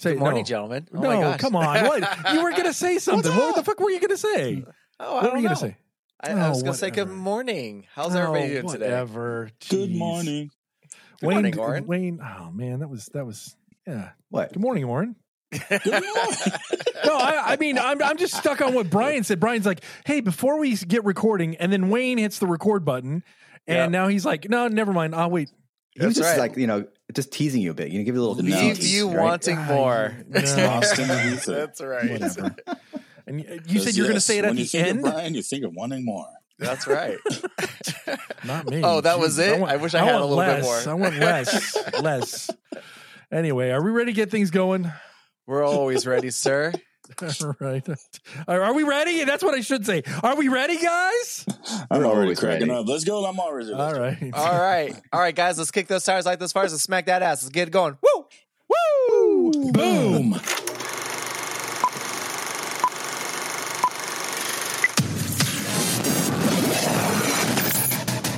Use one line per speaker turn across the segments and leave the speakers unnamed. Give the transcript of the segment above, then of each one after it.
Say
Good morning,
no.
gentlemen. Oh
no,
my gosh.
come on. What? You were gonna say something. What the fuck were you gonna say?
Oh, I
what
don't
were you
know.
gonna say?
I, I was
Oh,
gonna say good morning. How's oh, everybody
Oh,
doing today?
Whatever.
Good morning.
Good
Wayne,
morning, Oren.
Wayne. Oh man, that was that was yeah.
What?
Good morning, Warren.
Good morning.
No, I, I mean, I'm I'm just stuck on what Brian said. Brian's like, "Hey, before we get recording," and then Wayne hits the record button, and
Yeah.
now he's like, "No, never mind. I'll wait."
He was just
right.
like, you know, just teasing you a bit. You know, give you a little
Leave
Leave
tease,
you
right?
wanting
Ah,
more.
no.
Lost in the ether.
That's right.
Whatever. And you, you said you're going to say it at
when
the
you think
end.
Of Brian, you think of wanting more.
That's right.
Not me.
Oh, that was it? I wish I had a
want
little bit more.
I want less. less. Anyway, are we ready to get things going?
We're always ready, sir.
All right. Are are we ready? That's what I should say. Are we ready, guys?
I'm
We're
already cracking
ready.
up. Let's go. I'm already ready.
All right.
All right. All right, guys, let's kick those tires like those fires and smack that ass. Let's get it going. Woo! Woo!
Boom.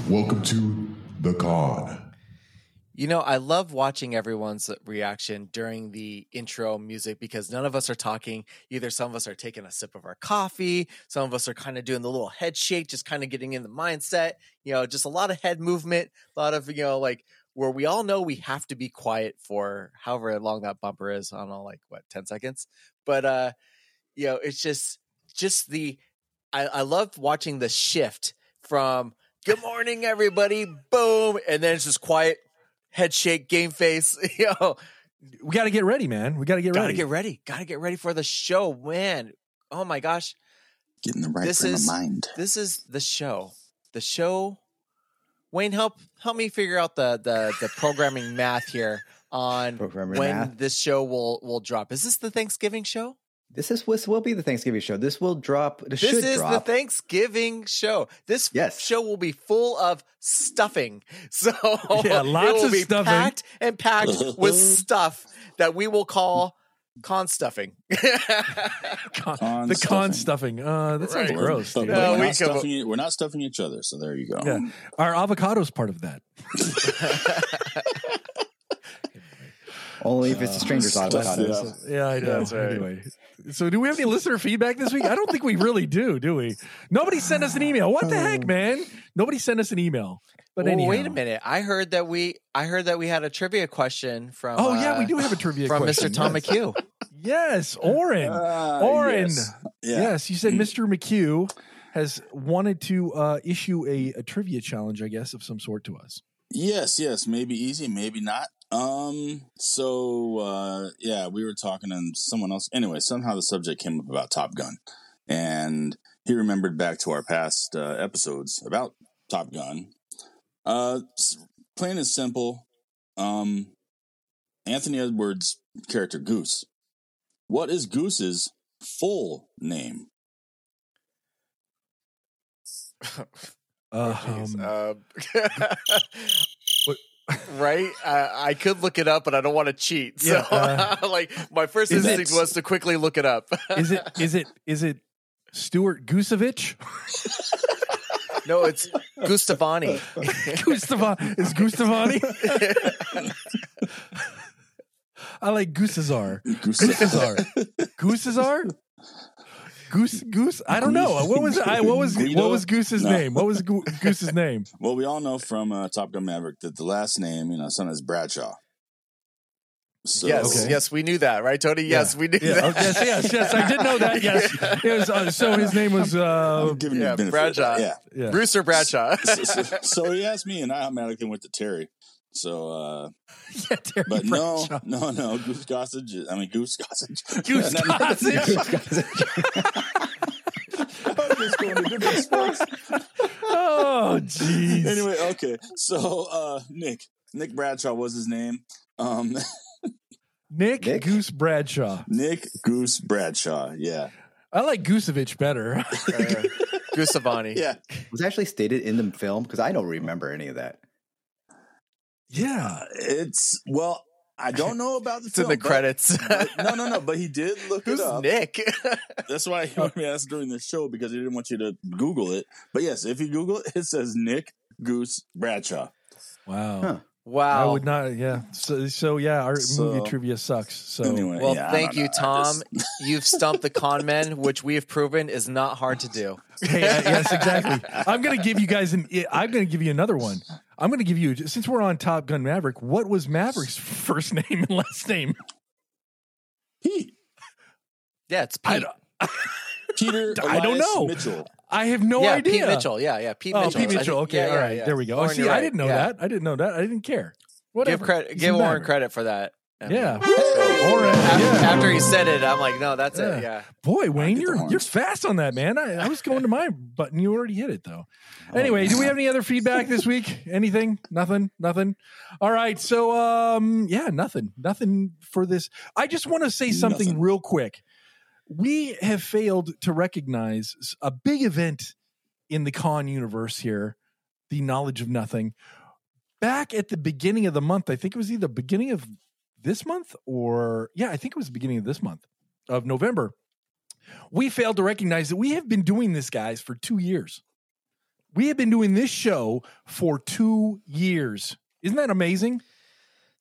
Welcome to the con.
You know, I love watching everyone's reaction during the intro music because none of us are talking. Either some of us are taking a sip of our coffee, some of us are kind of doing the little head shake, just kind of getting in the mindset. You know, just a lot of head movement, a lot of, you know, like where we all know we have to be quiet for however long that bumper is. I don't know, like what, 10 seconds? But, uh, you know, it's just, just the, I, I love watching the shift from good morning, everybody, boom, and then it's just quiet head shake, game face. Yo,
We got to get ready, man. We got to get
gotta
ready.
get ready. Gotta get ready for the show, man. Oh my gosh,
Getting the right
This
frame
is-
of mind.
this is the show. The show. Wayne, help help me figure out the the the programming math here on
Programmer
when
math.
this show will will drop. Is this the Thanksgiving show?
This is this will be the Thanksgiving show. This will drop. This,
This
should
is
drop.
the Thanksgiving show. This
Yes.
show will be full of stuffing. So
Yeah,
it
lots
will
of
be
stuffing.
packed and packed with stuff that we will call con stuffing.
Con-
Con
the con
stuffing.
stuffing. Uh, that sounds
Right.
gross.
But, but
No,
we're,
we
not stuffing, we're not stuffing each other. So there you go.
Yeah. Our avocado's part of that.
Only if it's a stranger's
stuff
avocados.
it
Yeah, I know.
That's right.
Anyway, so do we have any listener feedback this week? I don't think we really do, do we? Nobody sent us an email. What the heck, man? Nobody sent us an email. But
Well, wait a minute. I heard that we I heard that we had a trivia question from
Oh yeah, we
uh,
do have a trivia
from
question.
Mr. Tom
yes.
McHugh.
Yes, Oren.
Ah,
Oren.
yes. Yeah.
Yes, you said Mr. McHugh has wanted to uh, issue a, a trivia challenge, I guess, of some sort to us.
Yes, yes, maybe easy, maybe not. Um, so uh yeah, we were talking and someone else anyway, somehow the subject came up about Top Gun. And he remembered back to our past uh, episodes about Top Gun. Uh s- plain and simple, um Anthony Edwards' character Goose. What is Goose's full name?
Uh,
Jeez,
um,
um,
What-
right? I, I could look it up, but I don't want to cheat. So,
Yeah, uh,
like, my first instinct
it-
was to quickly look it up.
is it is it is it Stuart Gusevich?
no, it's Gustavani.
Gustav is Gustavani? I like Goosezar.
Goose.
Goosezar. Goosezar? Goose Goose? I don't know. What was I what was
Guido?
what was Goose's
No.
name? What was Goo- Goose's name?
well, we all know from uh, Top Gun Maverick that the last name, you know, son is Bradshaw. So,
yes,
Okay.
yes, we knew that, right, Tony? Yes,
Yeah.
we knew
Yeah,
that.
oh, yes, yes, yes. I did know that. Yes, it was, uh, so his name was uh,
I'm giving
yeah,
you the benefit. of the
Bradshaw.
doubt. Yeah.
yeah.
Brewster Bradshaw.
so, so, so he asked me, and I automatically went to Terry. So, uh,
yeah Terry
but no,
Bradshaw.
no, no, Goose Gossage. I mean, Goose Gossage.
Goose
No, no,
Gossage.
I'm just going to different sports.
Oh, jeez.
Anyway, okay. So, uh, Nick, Nick Bradshaw was his name. Um,
Nick,
Nick?
Goose Bradshaw.
Nick Goose Bradshaw. Yeah,
I like Goosevich better.
Uh, Gustavani.
yeah.
was actually stated in the film because I don't remember any of that.
Yeah.
It's well, I don't know about the
It's in the
but-
credits.
but- no, no, no. But he did look
Who's
it up.
Nick?
That's why he wanted me to ask during the show because he didn't want you to Google it. But yes, if you Google it, it says Nick Goose Bradshaw.
Wow.
Huh.
Wow.
I would not. Yeah. So, so yeah, our
So-
movie trivia sucks. So
Anyway,
Well,
yeah,
thank you,
know.
Tom.
just-
You've stumped the con men, which we have proven is not hard to do.
Hey, uh, yes, exactly. I'm going to give you guys an. I'm going to give you another one. I'm going to give you since we're on Top Gun Maverick. What was Maverick's first name and last name?
Pete.
Yeah, it's
I
Pete.
don't,
Peter.
I don't know.
Mitchell.
I have no
yeah,
idea.
Pete Mitchell. Yeah, yeah, Pete
Oh,
Mitchell.
Pete Mitchell.
think-
Okay,
yeah,
all
yeah,
right.
yeah.
There we go.
Warren,
See,
you're
I didn't know
Yeah.
that. I didn't know that. I didn't care. Whatever.
Give credit. Give Warren
Maverick.
credit for that. I mean,
Yeah.
Hey.
Warren.
After,
yeah.
after he said it, I'm like, no, that's
Yeah.
it. Yeah.
Boy, Wayne, you're you're fast on that, man. I, I was going to my button. You already hit it though. Anyway, do we have any other feedback this week? Anything? Nothing. Nothing. All right. So, um, yeah, nothing. Nothing for this. I just want to say something
Nothing.
real quick. We have failed to recognize a big event in the con universe here, the knowledge of nothing. Back at the beginning of the month, I think it was either beginning of this month or yeah, I think it was the beginning of this month of November. We failed to recognize that we have been doing this, guys, for two years. We have been doing this show for two years. Isn't that amazing?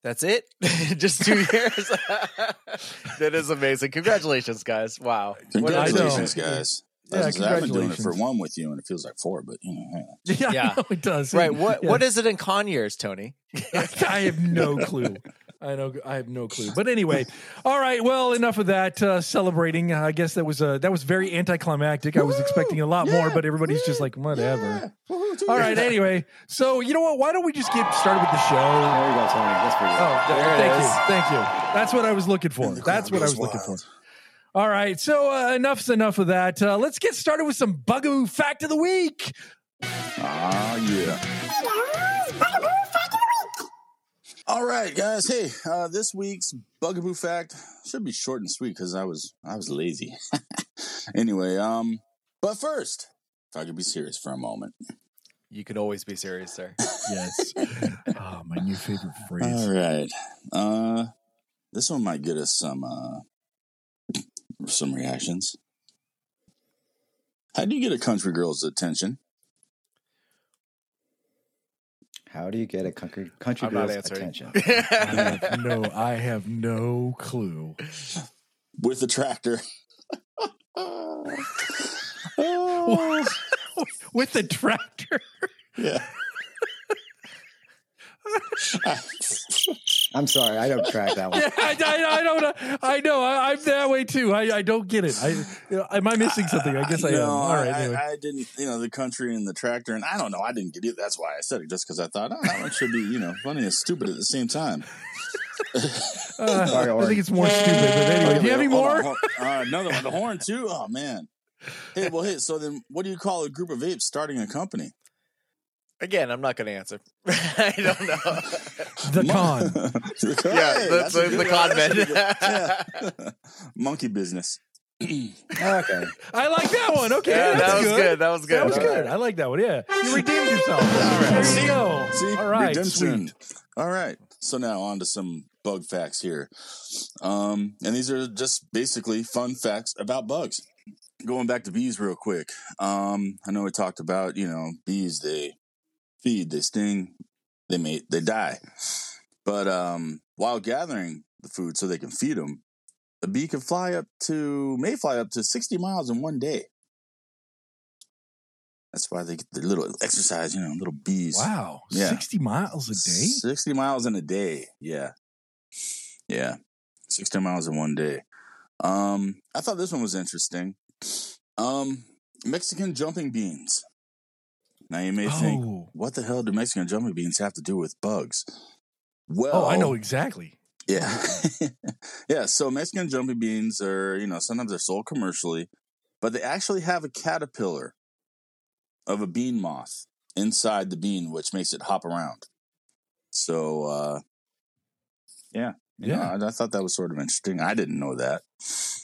That's it. Just two years. that is amazing. Congratulations, guys. Wow.
Congratulations, guys.
Yeah,
I was- I've been doing it for one with you, and it feels like four. But you know, hey.
Yeah,
Yeah.
I know it does.
Right. What
Yeah.
What is it in con years, Tony?
I have no clue. I know. I have no clue. But anyway, all right. Well, enough of that uh, celebrating. I guess that was uh, that was very anticlimactic. I was expecting a lot more, but everybody's just like whatever. All right. Anyway, so you know what? Why don't we just get started with the show?
There you go, Tony. That's pretty good.
Oh,
There
thank
is.
you, thank you. That's what I was looking for. That's what I
goes
was looking for. All right, so uh, enough's enough of that. Uh, let's get started with some bugaboo fact of the week.
Ah, yeah. All right, guys. Hey, uh, this week's bugaboo fact should be short and sweet because I was I was lazy. anyway, um, but first, if I could be serious for a moment.
You can always be serious, sir.
Yes, oh, my new favorite phrase.
All right, uh, this one might get us some uh, some reactions. How do you get a country girl's attention?
How do you get a country, country
I'm not
girl's
answering.
attention?
I have no, I have no clue.
With a tractor. Oh,
With the tractor.
yeah.
I'm sorry, I don't track that one.
Yeah, I, I, I don't. I know. I, I'm that way too. I, I don't get it. I you know, am I missing something? I guess I am.
No,
All right.
I,
anyway.
I, I didn't, you know, the country and the tractor, and I don't know. I didn't get it. That's why I said it, just because I thought, oh, that one should be, you know, funny and stupid at the same time.
Uh,
Sorry,
I think it's more stupid. But anyway,
Okay,
do you have any
hold on,
more?
uh, another one, the horn too. Oh man. Hey, well, hey. So then, what do you call a group of apes starting a company?
Again, I'm not going to answer. I don't know.
The con.
The con-
yeah,
hey,
the,
that's a
the, the con
That's a
men.
yeah. Monkey business.
Okay.
I like that one. Okay,
Yeah, that was
good.
good. That was good.
That was
Okay.
good. I like that one. Yeah, you redeemed yourself.
right.
There
See?
you go.
See,
All right,
redemption.
sweet.
All right. So now on to some bug facts here. Um, and these are just basically fun facts about bugs. Going back to bees real quick. Um, I know we talked about, you know, bees, they feed, they sting, they mate, they die. But um, while gathering the food so they can feed them, a bee can fly up to, may fly up to 60 miles in one day. That's why they get their little exercise, you know, little bees.
Wow,
Yeah.
sixty miles a day.
60 miles in a day. Yeah. Yeah. 60 miles in one day. Um, I thought this one was interesting. Um, Mexican jumping beans. Now you may think,
Oh,
what the hell do Mexican jumping beans have to do with bugs? Well,
oh, I know exactly.
yeah. yeah. So Mexican jumping beans are, you know, sometimes they're sold commercially, but they actually have a caterpillar of a bean moth inside the bean, which makes it hop around. So, uh, yeah. you
Yeah.
know, I, I thought that was sort of interesting. I didn't know that.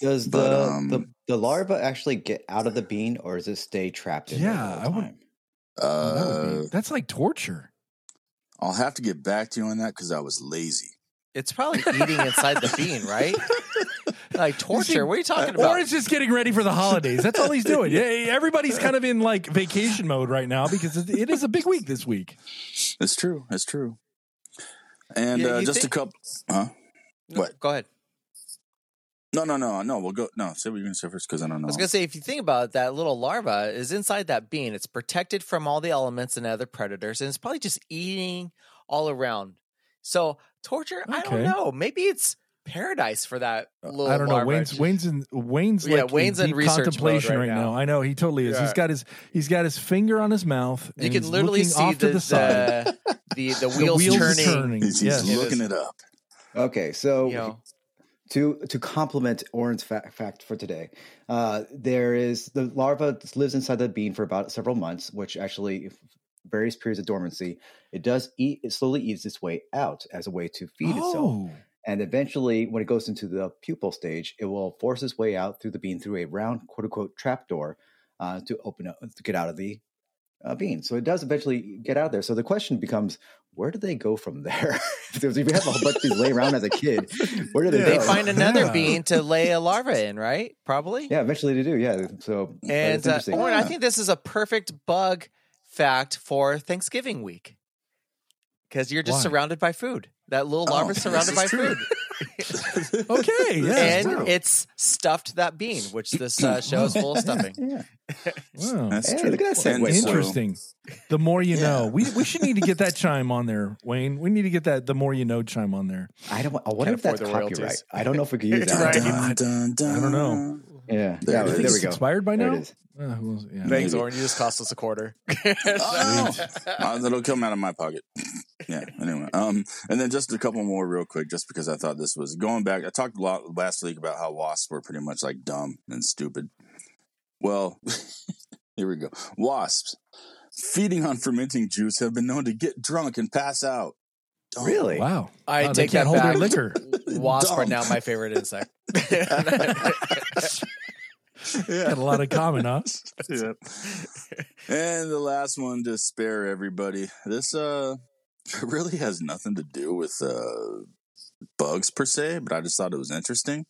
Does
But,
the,
um,
the the larva actually get out of the bean, or does it stay trapped in
Yeah,
there the
I
whole
would-
time?
Oh, that
Uh,
be, that's like torture.
I'll have to get back to you on that because I was lazy.
It's probably eating inside the bean, right? Like torture. What are you talking about?
Or
about?
it's just getting ready for the holidays. That's all he's doing. Yeah, everybody's kind of in like vacation mode right now because it, it is a big week this week.
It's true. It's true. And
Yeah,
uh,
you
just a couple. Huh?
No,
What?
Go ahead.
No, no, no, no. We'll go. No, say what you're gonna say first because I don't know.
I was gonna say, if you think about it, that little larva is inside that bean. It's protected from all the elements and other predators, and it's probably just eating all around. So torture, I don't know. Maybe it's paradise for that uh, little.
I don't know.
larva.
Wayne's Wayne's in Wayne's
Yeah,
like
Wayne's in
deep contemplation
right
right now.
now.
I know he totally is.
Yeah.
He's got his he's got his finger on his mouth.
You can
he's
literally
looking
see
off
the,
to the side.
the, the the
The
wheels,
wheels
turning.
turning.
He's, he's
Yes.
Looking
is.
it up.
Okay, so
You know,
to to complement Oren's fa- fact for today, uh, there is the larva lives inside the bean for about several months, which actually various periods of dormancy. It does eat. It slowly eats its way out as a way to feed itself,
Oh,
and eventually, when it goes into the pupal stage, it will force its way out through the bean through a round quote unquote trap door uh, to open up to get out of the uh, bean. So it does eventually get out there. So the question becomes, where do they go from there? Because if you have a whole bunch of these lay around as a kid, where do they
Yeah.
they
go?
find another
Yeah.
bean to lay a larva in, right? Probably.
Yeah, eventually they do. Yeah. So but
And uh,
interesting.
Oren, I think this is a perfect bug fact for Thanksgiving week because you're just
Why?
surrounded by food. That little
Oh,
larva is surrounded by
true.
food,
okay. Yeah.
and
true.
it's stuffed that bean, which this uh, show is full of stuffing.
yeah.
Wow.
That's
Hey,
true.
look at that
And
segue.
so-
Interesting. The more you
Yeah.
know. We we should need to get that chime on there, Wayne. We need to get that the more you know chime on there.
I don't. I wonder
Can't
if that's copyright.
royalties.
I don't know if we could use that.
Right.
Dun, dun, dun.
I don't know.
Yeah.
There
yeah,
it
there
is.
We
it's
go.
expired by
There
now.
it is.
Uh, who yeah.
Thanks,
Maybe.
Oren. You just cost us a quarter.
Oh, that'll come out of my pocket. Yeah. Anyway, um, and then just a couple more real quick, just because I thought this was going back. I talked a lot last week about how wasps were pretty much like dumb and stupid. Well, here we go. Wasps feeding on fermenting juice have been known to get drunk and pass out. Dumb.
Really?
Wow.
I
Wow, they
take
can't
that
hold their
back.
liquor.
Wasps are now my favorite insect.
Got a lot of common, huh?
yeah. And the last one to spare everybody. This uh really has nothing to do with uh bugs per se, but I just thought it was interesting.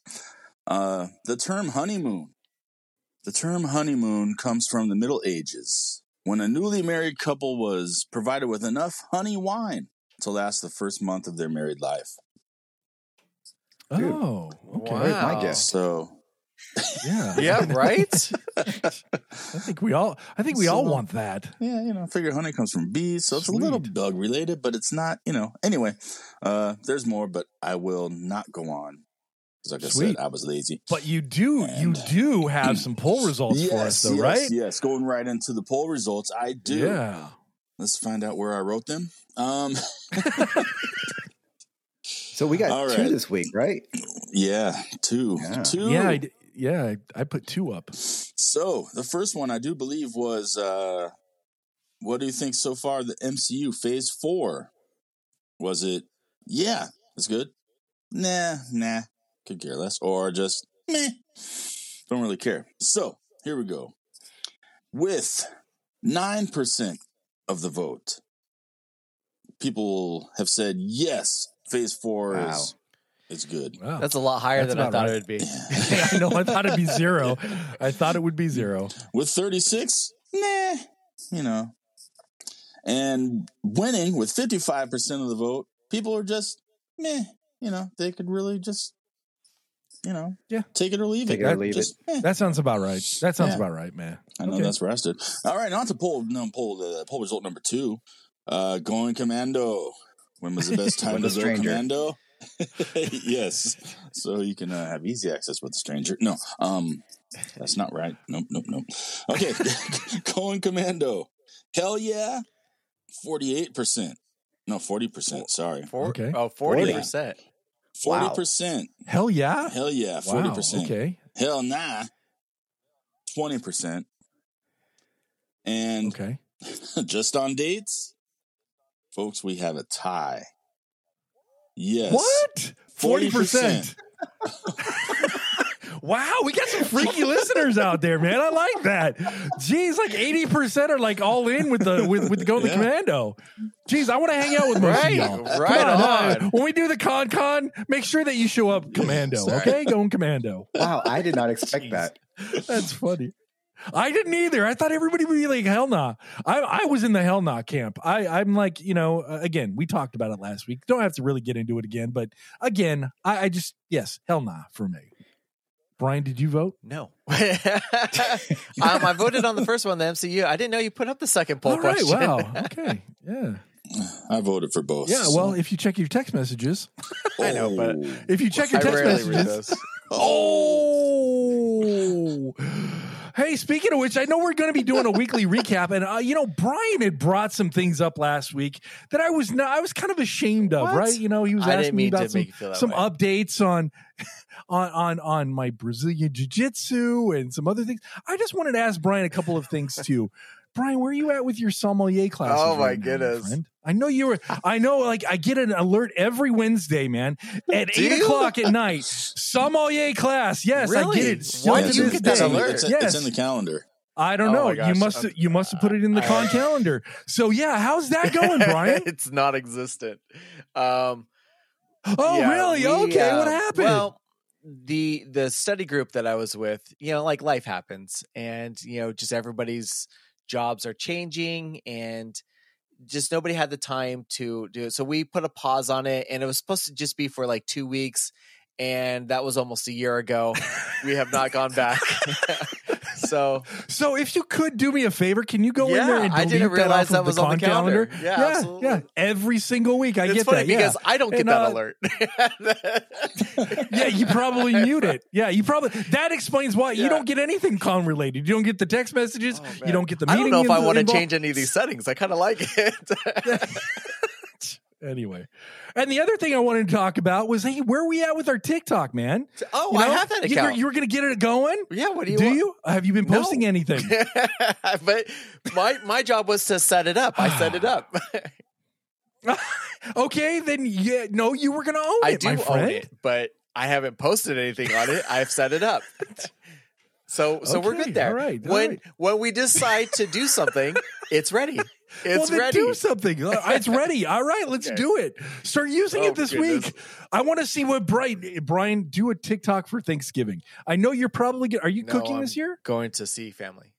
Uh the term honeymoon. The term honeymoon comes from the Middle Ages when a newly married couple was provided with enough honey wine to last the first month of their married life.
Dude.
Oh, okay.
Wow.
My guess?
So
Yeah.
yeah, right.
I think we all. I think we all want that.
Yeah, you know, I figure honey comes from bees, so it's a little bug related, but it's not, you know. Anyway, uh, there's more, but I will not go on. Because like I
Sweet.
said, I was lazy.
But you do. You do have some poll results for us, though,
yes,
right?
Yes, going right into the poll results. I do.
Yeah.
Let's find out where I wrote them. Um,
So we got
All
two
right.
this week, right?
yeah, two.
Yeah.
Two.
Yeah. I, d- yeah. I, I put two up.
So the first one I do believe was uh what do you think so far the MCU phase four? Was it yeah, it's good? Nah, nah, could care less. Or just meh. Don't really care. So here we go. With nine percent of the vote, people have said yes, phase four
Wow.
is it's good.
Wow.
That's a lot higher
That's
than I thought
right.
it would be.
I know. I thought it'd be zero. I thought it would be zero.
With 36, nah, you know. And winning with 55% of the vote, people are just meh, you know, they could really just, you know,
Yeah.
take it or leave
Take
it.
it or leave
just, eh.
That sounds about right. That sounds
Yeah.
about right, man.
I know
Okay.
that's where I stood. All right, on to poll, no, poll, uh, poll result number two. Uh, going commando. When was the best time
With
to
a
go
stranger.
commando? yes. So you can uh, have easy access with a stranger. No, um, that's not right. Nope, nope, nope. Okay, going commando. Hell yeah. 48%. No, 40%. Sorry.
Four,
Okay.
Oh, 40%.
Wow.
40%.
Hell yeah.
Hell yeah.
Wow.
40%.
Okay.
Hell nah. 20%. And
Okay.
just on dates, folks, we have a tie. Yes.
What? Forty percent. Wow, we got some freaky listeners out there, man. I like that. Jeez, like eighty percent are like all in with the with with going the
Yeah.
commando. Jeez, I want to hang out with most
Right,
y'all. Come
right
uh,
on.
When we do the con con, make sure that you show up commando. Okay, going commando.
Wow, I did not expect
Jeez.
that.
That's funny. I didn't either. I thought everybody would be like, hell nah. I, I was in the hell nah camp. I, I'm like, you know, uh, again, we talked about it last week. Don't have to really get into it again. But again, I, I just, yes, hell nah for me. Brian, did you vote?
No. um, I voted on the first one, the MCU. I didn't know you put up the second poll
All right.
question.
Wow. Okay. Yeah.
I voted for both.
Yeah. Well, if you check your text messages,
I know, but-
if you check your
I
text
read
messages,
those.
Oh. Hey, speaking of which, I know we're going to be doing a weekly recap, and uh, you know, Brian had brought some things up last week that I was not, I was kind of ashamed of,
What?
right? You know, he was
I
asking me about some,
make you feel that
some
way.
updates on, on, on, on my Brazilian jiu jitsu and some other things. I just wanted to ask Brian a couple of things too. Brian, where are you at with your sommelier class?
Oh, my
right now,
goodness.
friend? I know you were. I know, like I get an alert every Wednesday, man, at
Do
eight
you?
o'clock at night. Sommelier class. Yes, I get it.
Why
Still
do
to
you get
it's,
that
in,
day.
the-
alert?
it's, in-
Yes.
it's in the calendar.
I don't
Oh
know. you must
I'm-
you must have put it in the con
Uh,
calendar. So yeah, how's that going, Brian?
it's not existent. Um,
oh,
yeah,
really?
we,
okay, what
uh,
happened?
Well, the the study group that I was with, you know, like life happens, and you know, just everybody's jobs are changing, and just nobody had the time to do it. So we put a pause on it, and it was supposed to just be for like two weeks, and that was almost a year ago. we have not gone back. so
so if you could do me a favor, can you go in there
Yeah,
and
I
delete
didn't realize
that, off
that
of the
was on the
con calendar?
calendar. Yeah,
yeah,
absolutely.
yeah. Every single week, I
it's
get
funny
that.
because
yeah.
I don't get
And,
that
uh,
alert.
yeah, you probably mute it. Yeah, you probably that explains why you don't get anything con related. You don't get the text messages.
Oh,
you don't get the
I don't know if I want to change any of these settings. I kind of like it.
anyway, and the other thing I wanted to talk about was, hey, where are we at with our TikTok, man?
oh,
You
I have that
you
account.
You were going to get it going.
yeah, what do you
Do
want?
you? Have you been
No.
posting anything?
but my my job was to set it up. I set it up.
okay, then yeah, no, you were going to own it.
I
it,
do
my
own it, but I haven't posted anything on it. I've set it up. So so we're good there.
all right, all
when
right.
when we decide to do something, it's ready.
Well,
It's
then
ready.
do something. Uh, It's ready. All right, let's
Okay.
do it. Start using
Oh,
it this
goodness.
week. I want to see what Brian Brian do a TikTok for Thanksgiving. I know you're probably. Are you
No,
cooking
I'm
this year?
Going to see family.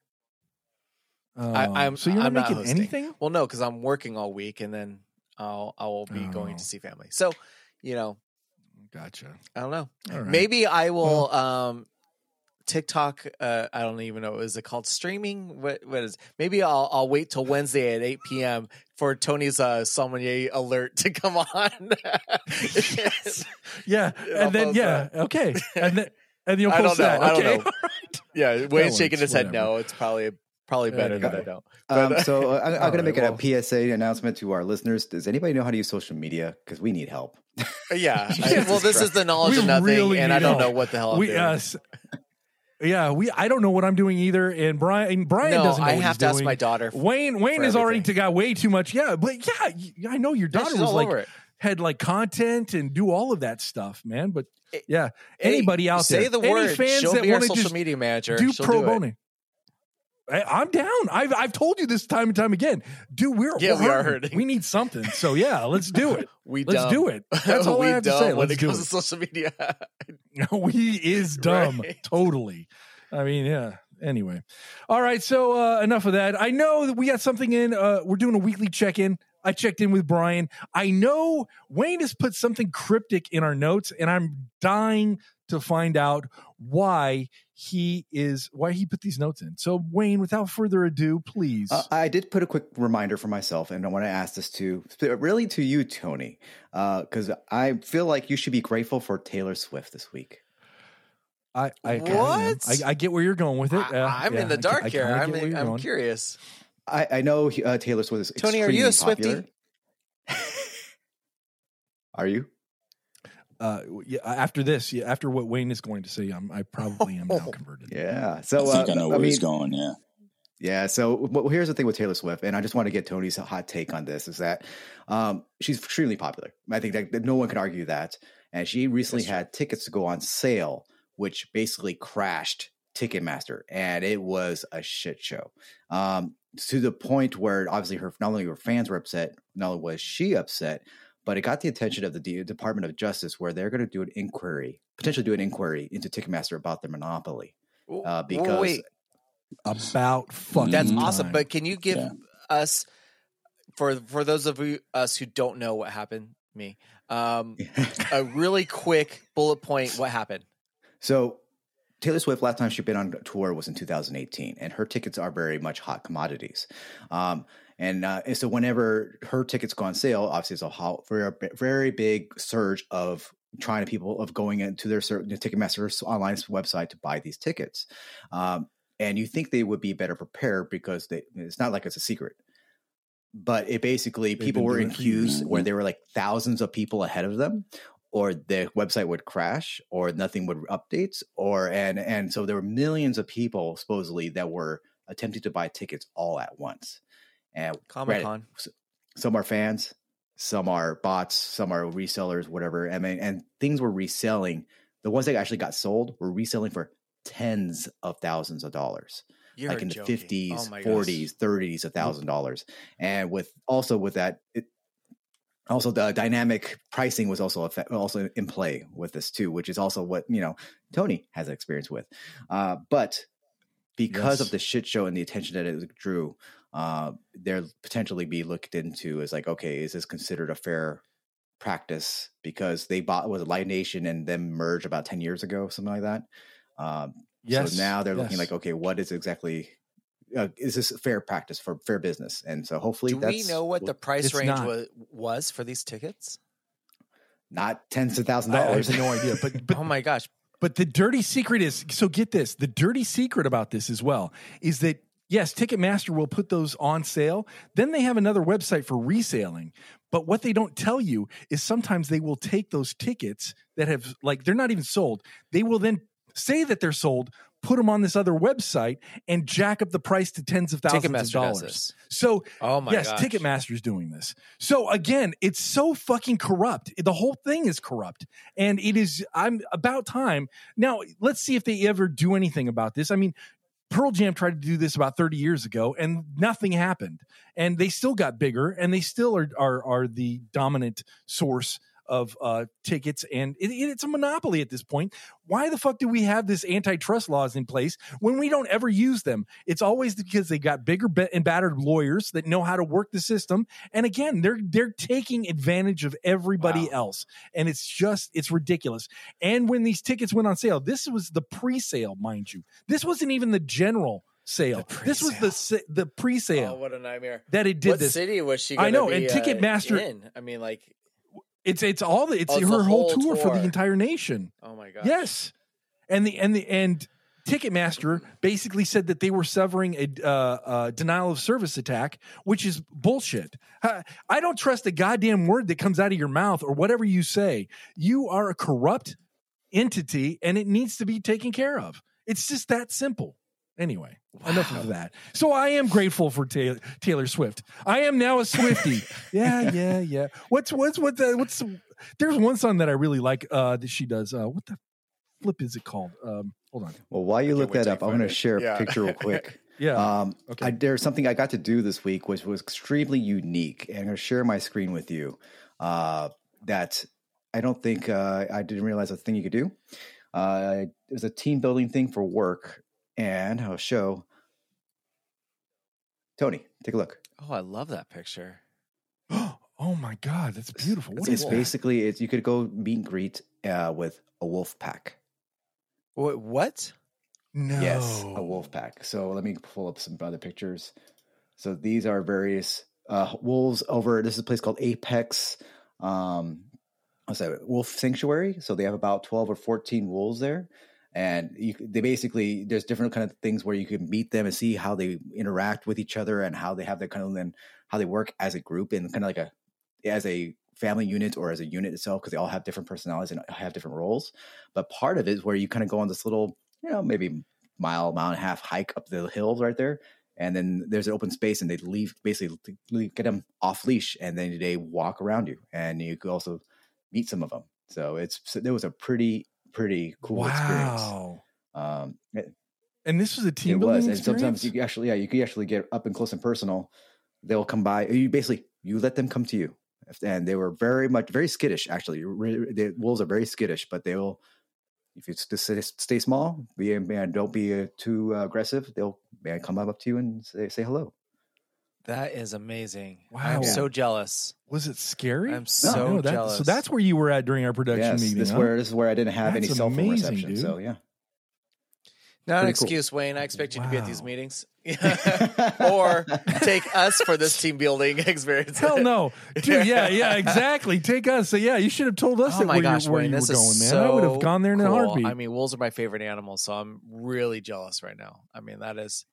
Um,
I'm-
so you're not
I'm
making
hosting.
anything.
Well, no, because I'm working all week, and then I'll I will be going
Oh.
to see family. So, you know,
Gotcha.
I don't know.
Right.
Maybe I will um TikTok uh I don't even know is it called streaming? What what is maybe I'll I'll wait till Wednesday at 8 p.m. for Tony's uh sommelier alert to come on.
Yeah,
Yeah, I'll
and then
post
yeah, okay, and then and you'll
I don't
post
know,
that.
I don't
Okay,
know. yeah, Wayne's shaking
works,
his head
whatever.
no. It's probably probably better that I don't.
Um,
But, uh,
so uh, I'm, I'm
All
going to make
right,
it a PSA announcement to our listeners. Does anybody know how to use social media? Because we need help.
yeah. I- well, this is the knowledge
We
of nothing,
really
and I don't
help.
know what the hell I'm
we
doing.
uh, s- yeah, we. I don't know what I'm doing either, and Brian Brian
no,
doesn't. Know
I have to ask my daughter.
Wayne Wayne has already got way too much. Yeah, but yeah, I know your
Yeah,
daughter
she's
was like had like content and do all of that stuff, man. But
Hey,
yeah,
Hey,
anybody out
say
there,
the
any fans
She'll
that want to
social
just
media manager.
do
She'll
pro
do it.
bono. I, I'm down. I've I've told you this time and time again. Dude, we're
Yeah,
we're hurting.
hurting.
We need something. So yeah, let's do it.
We
Let's
dumb.
do it. That's all
we
I have to say.
when
Let's
it comes
it.
to social media.
No, he is dumb.
Right.
Totally. I mean, yeah. Anyway. All right. So uh, enough of that. I know that we got something in. Uh, we're doing a weekly check in. I checked in with Brian. I know Wayne has put something cryptic in our notes, and I'm dying to find out why he is why he put these notes in. So Wayne, without further ado, please.
Uh, I did put a quick reminder for myself, and I want to ask this to really to you, Tony, because I feel like you should be grateful for Taylor Swift this week.
I, I, I,
What?
I, I get where you're going with it. Uh,
I, am
yeah,
in the dark
I
here.
kinda
I'm,
get where you're
I'm curious.
I, I know uh, Taylor Swift is
Tony, are you a
extremely
Swiftie?
are you?
Uh, yeah, after this, yeah, after what Wayne is going to say, I'm, I probably am now converted.
Yeah.
So I
So
think
uh,
I know where
mean,
he's going. Yeah.
Yeah. So well, here's the thing with Taylor Swift, and I just want to get Tony's hot take on this: is that um, she's extremely popular. I think that, that no one can argue that. And she recently
That's true.
had tickets to go on sale, which basically crashed Ticketmaster, and it was a shit show. Um, to the point where obviously her not only her fans were upset, not only was she upset, but it got the attention of the D- Department of Justice, where they're going to do an inquiry, potentially do an inquiry into Ticketmaster about their monopoly. Uh, because
wait,
About fucking.
That's
Mhm.
awesome. But can you give
Yeah.
us for for those of you, us who don't know what happened, me, um, a really quick bullet point. What happened?
So Taylor Swift last time she'd been on tour was in 2018, and her tickets are very much hot commodities. Um, and, uh, and so whenever her tickets go on sale, obviously it's a very, very big surge of trying to people of going into their Ticketmaster's online website to buy these tickets. Um, and you think they would be better prepared because they, it's not like it's a secret. But it basically
They've
people were in
it for years.
queues where there were like thousands of people ahead of them or the website would crash or nothing would updates or and and so there were millions of people supposedly that were attempting to buy tickets all at once and
Comic Con.
some are fans some are bots some are resellers whatever i mean and things were reselling the ones that actually got sold were reselling for tens of thousands of dollars
You're
like in the 50s
Oh.
40s 30s of thousand dollars and with also with that it, also the dynamic pricing was also effect, also in play with this too which is also what you know tony has experience with uh, but because
Yes.
of the shit show and the attention that it drew uh, there potentially be looked into as like okay is this considered a fair practice because they bought was a Live Nation and then merged about 10 years ago something like that um,
Yes,
so now they're looking like, okay, what is exactly uh, is this fair practice for fair business? And so hopefully,
Do we know what the price range
not.
was, was for these tickets?
not tens of thousands
I,
of
I
dollars.
have no idea. But but
oh my gosh!
But the dirty secret is so get this the dirty secret about this as well is that yes, Ticketmaster will put those on sale. Then they have another website for reselling. But what they don't tell you is sometimes they will take those tickets that have, like, they're not even sold. They will then say that they're sold, put them on this other website, and jack up the price to tens of thousands of
Ticketmaster
dollars. So
Oh my
yes,
gosh!
is doing this. So again, it's so fucking corrupt. The whole thing is corrupt. And it is I'm about time. Now, let's see if they ever do anything about this. I mean, Pearl Jam tried to do this about 30 years ago and nothing happened. And they still got bigger and they still are are, are the dominant source of uh, tickets, and it, it's a monopoly at this point. Why the fuck do we have this antitrust laws in place when we don't ever use them? It's always because they got bigger and battered lawyers that know how to work the system, and again, they're they're taking advantage of everybody
Wow.
else, and it's just it's ridiculous. And when these tickets went on sale, this was the pre-sale, mind you. This wasn't even the general sale. This was the the pre-sale
Oh, what a nightmare!
that it did
what
this.
city was she?
I know,
be,
and
uh,
Ticketmaster-
in? I mean, like,
It's it's all the it's
Oh,
her
it's
whole
whole
tour, for the entire nation.
oh my god!
Yes, and the and the and Ticketmaster basically said that they were severing a uh, uh, denial of service attack, which is bullshit. I don't trust a goddamn word that comes out of your mouth or whatever you say. You are a corrupt entity, and it needs to be taken care of. It's just that simple. Anyway, enough of that. So I am grateful for Taylor, Taylor Swift. I am now a Swifty. yeah, yeah, yeah. What's what's what the what's there's one song that I really like uh that she does. Uh what the flip is it called? Um hold on.
Well, while you
can't
look that up, I'm going to
it.
share a picture real quick.
Yeah.
Um,
Okay.
I, there's something I got to do this week, which was extremely unique, and I'm going to share my screen with you. Uh, that I don't think uh, I didn't realize a thing you could do. Uh, it was a team building thing for work, and I'll show. Tony, take a look.
Oh, I love that picture.
oh my god, that's beautiful. What
it's
is that?
basically it's you could go meet and greet uh, with a wolf pack.
What? What?
No.
Yes, a wolf pack. So let me pull up some other pictures. So these are various uh, wolves over. This is a place called Apex. Um, what's that? Wolf Sanctuary. So they have about twelve or fourteen wolves there, and you, they basically there's different kind of things where you can meet them and see how they interact with each other and how they have their kind of then how they work as a group and kind of like a as a family unit or as a unit itself because they all have different personalities and have different roles. But part of it is where you kind of go on this little you know, maybe mile, mile and a half hike up the hills right there. And then there's an open space and they leave basically get them off leash and then they walk around you and you could also meet some of them. So it's, so it was a pretty, pretty cool experience.
wow.
Um, it,
And this was a team
it
building
was. And sometimes you actually, yeah, you could actually get up and close and personal. They'll come by. You basically, you let them come to you. And they were very much, very skittish, actually. The wolves are very skittish, but they will if you just stay, small, be man, don't be uh, too uh, aggressive. They'll man come up to you and say say hello.
That is amazing.
Wow.
I'm
Yeah.
so jealous.
Was it scary?
I'm so
No, that-
jealous.
So that's where you were at during our production
Yes,
meeting.
this is
huh?
where this is where I didn't have any
That's
cell phone
amazing,
reception.
dude.
So yeah,
not an
pretty cool.
excuse, Wayne. I expect you to be at these meetings, or take us for this team building experience.
Hell no, dude. Yeah, yeah, exactly. Take us. So yeah, you should have told us
Oh
that
my
where
gosh,
you, where
Wayne,
you were
this
going,
is
man.
so
I would have gone there in a
cool.
heartbeat.
I mean, wolves are my favorite animal, so I'm really jealous right now. I mean, that is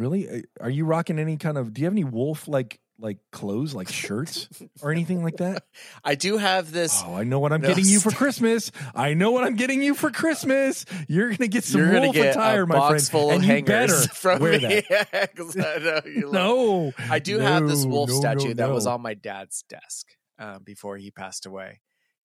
really? Uh, Are you rocking any kind of? Do you have any wolf like like clothes, like shirts or anything like that?
I do have this.
Oh, I know what I'm
No,
getting you for. Christmas. I know what I'm getting you for Christmas. You're gonna get some
You're
wolf
get
attire, my friend,
full
and
of
you better
from
wear
me.
that.
'Cause I know you love-
No,
I do have this wolf
no,
statue
no,
that was on my dad's desk um, before he passed away,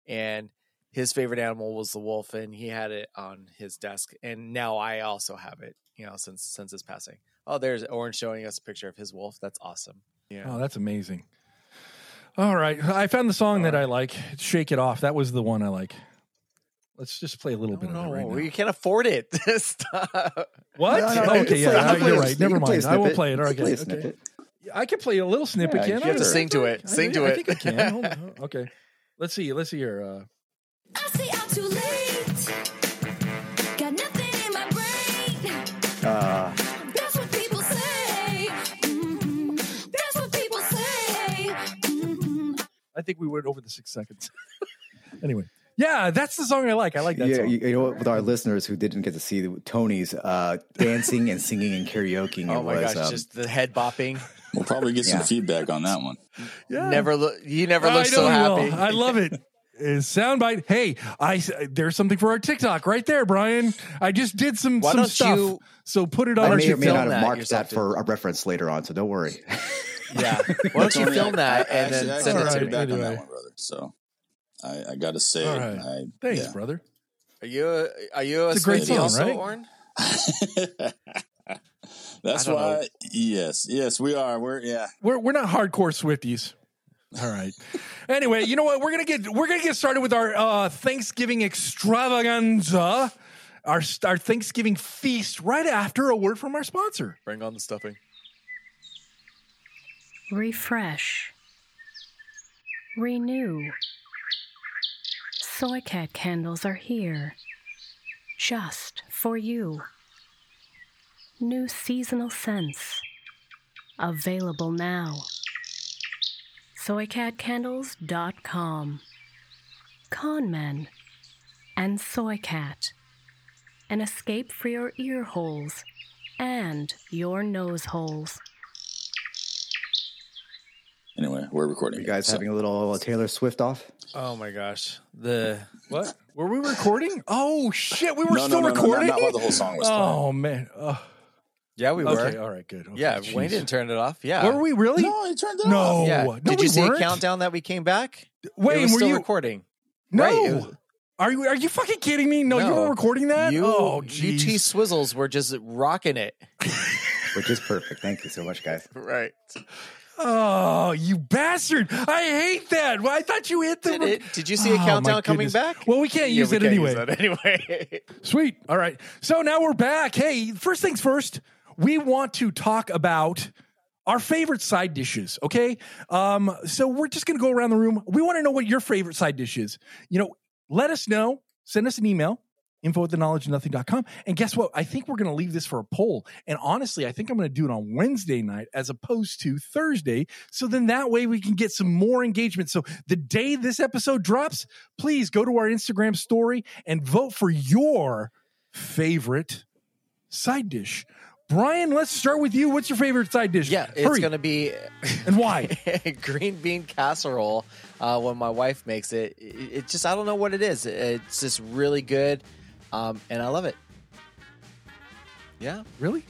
and his favorite animal was the wolf, and he had it on his desk, and now I also have it. You know, since since his passing. Oh, there's Oren's showing us a picture of his wolf. That's awesome. Yeah.
Oh, that's amazing. All right. I found the song that I like. Shake It Off. That was the one I like. Let's just play a little bit
no,
of it right now.
you can't afford it. Stop.
What?
No, no, no,
okay, yeah,
play,
you're
a-
right. Never
can play a
mind. I will
snippet.
play it. All
You play a
okay. I can play a little snippet.
Yeah,
can
you
I?
have to
sing to it.
I
Sing
think-
to
I
it.
I think I can. Hold on. Okay. Let's see. Let's see here. Uh,
I
think we went over the six seconds. anyway, yeah, that's the song I like. I like that
yeah,
song.
you, you know what? With our listeners who didn't get to see the- Tony's uh, dancing and singing and karaoke,
Oh
it
my
was
gosh,
um,
just the head bopping.
We'll probably get some
Yeah.
feedback on that one.
yeah.
Never look. You never look so happy.
will. I love it. Is soundbite. Hey, I there's something for our TikTok right there, Brian. I just did some
Why
some
don't
stuff.
you-
so put it
Why
on
I
our
don't
may
you
or may
film
not
that
have marked
yourself,
that for a reference later on, so don't worry.
Yeah. Why don't you
Tony,
film that
I- I
and
actually-
then send it
got
to me?
feedback on that one, brother. So I, I got to say,
All right.
I,
Thanks,
yeah.
brother.
Are you a, are you a,
It's a great
Swiftie
song,
also,
right?
Oren?
That's
I
why.
know.
Yes, yes, we are. We're yeah.
We're we're not hardcore Swifties. All right. anyway, you know what? We're gonna get we're gonna get started with our uh, Thanksgiving extravaganza, our our Thanksgiving feast right after a word from our sponsor.
Bring on the stuffing.
Refresh. Renew. Soy Cat candles are here. Just for you. New seasonal scents. Available now. SoyCatCandles.com. Conmen and Soy Cat. An escape for your ear holes and your nose holes.
Anyway, we're recording.
You guys
So-
having a little uh, Taylor Swift off?
Oh my gosh. The
What? Were we recording? Oh shit, we were
no,
still
no, no, no,
recording.
not, not while the whole song was oh, playing.
oh man. Oh,
yeah, we were.
okay. All right. Good. Okay,
yeah,
jeez.
Wayne didn't turn it off. Yeah.
Were we really?
No, he turned it
No.
off.
Yeah.
No,
Did
we
you see
weren't.
a countdown that we came back? it
Wayne,
was
were
still
you
recording.
No.
Right, was-
are you are you fucking kidding me? No, you were recording that?
You,
oh,
you
jeez.
T Swizzles were just rocking it.
Which is perfect. Thank you so much, guys.
Right.
Oh, you bastard! I hate that. Well, I thought you hit the.
Did it? Did you see a
Oh,
countdown coming back?
Well, we can't
Yeah,
use
we
it
can't
anyway.
use anyway.
Sweet. All right. So now we're back. Hey, first things first, we want to talk about our favorite side dishes. Okay. Um, so we're just gonna go around the room. We want to know what your favorite side dish is. You know, let us know. Send us an email. Info at the knowledge of nothing.com. And guess what? I think we're going to leave this for a poll. And honestly, I think I'm going to do it on Wednesday night as opposed to Thursday. So then that way we can get some more engagement. So the day this episode drops, please go to our Instagram story and vote for your favorite side dish. Brian, let's start with you. What's your favorite side dish?
yeah, it's
Hurry.
going to be
And why?
green bean casserole uh, when my wife makes it. it. It just, I don't know what it is. It's just really good. Um, and I love it. Yeah.
Really?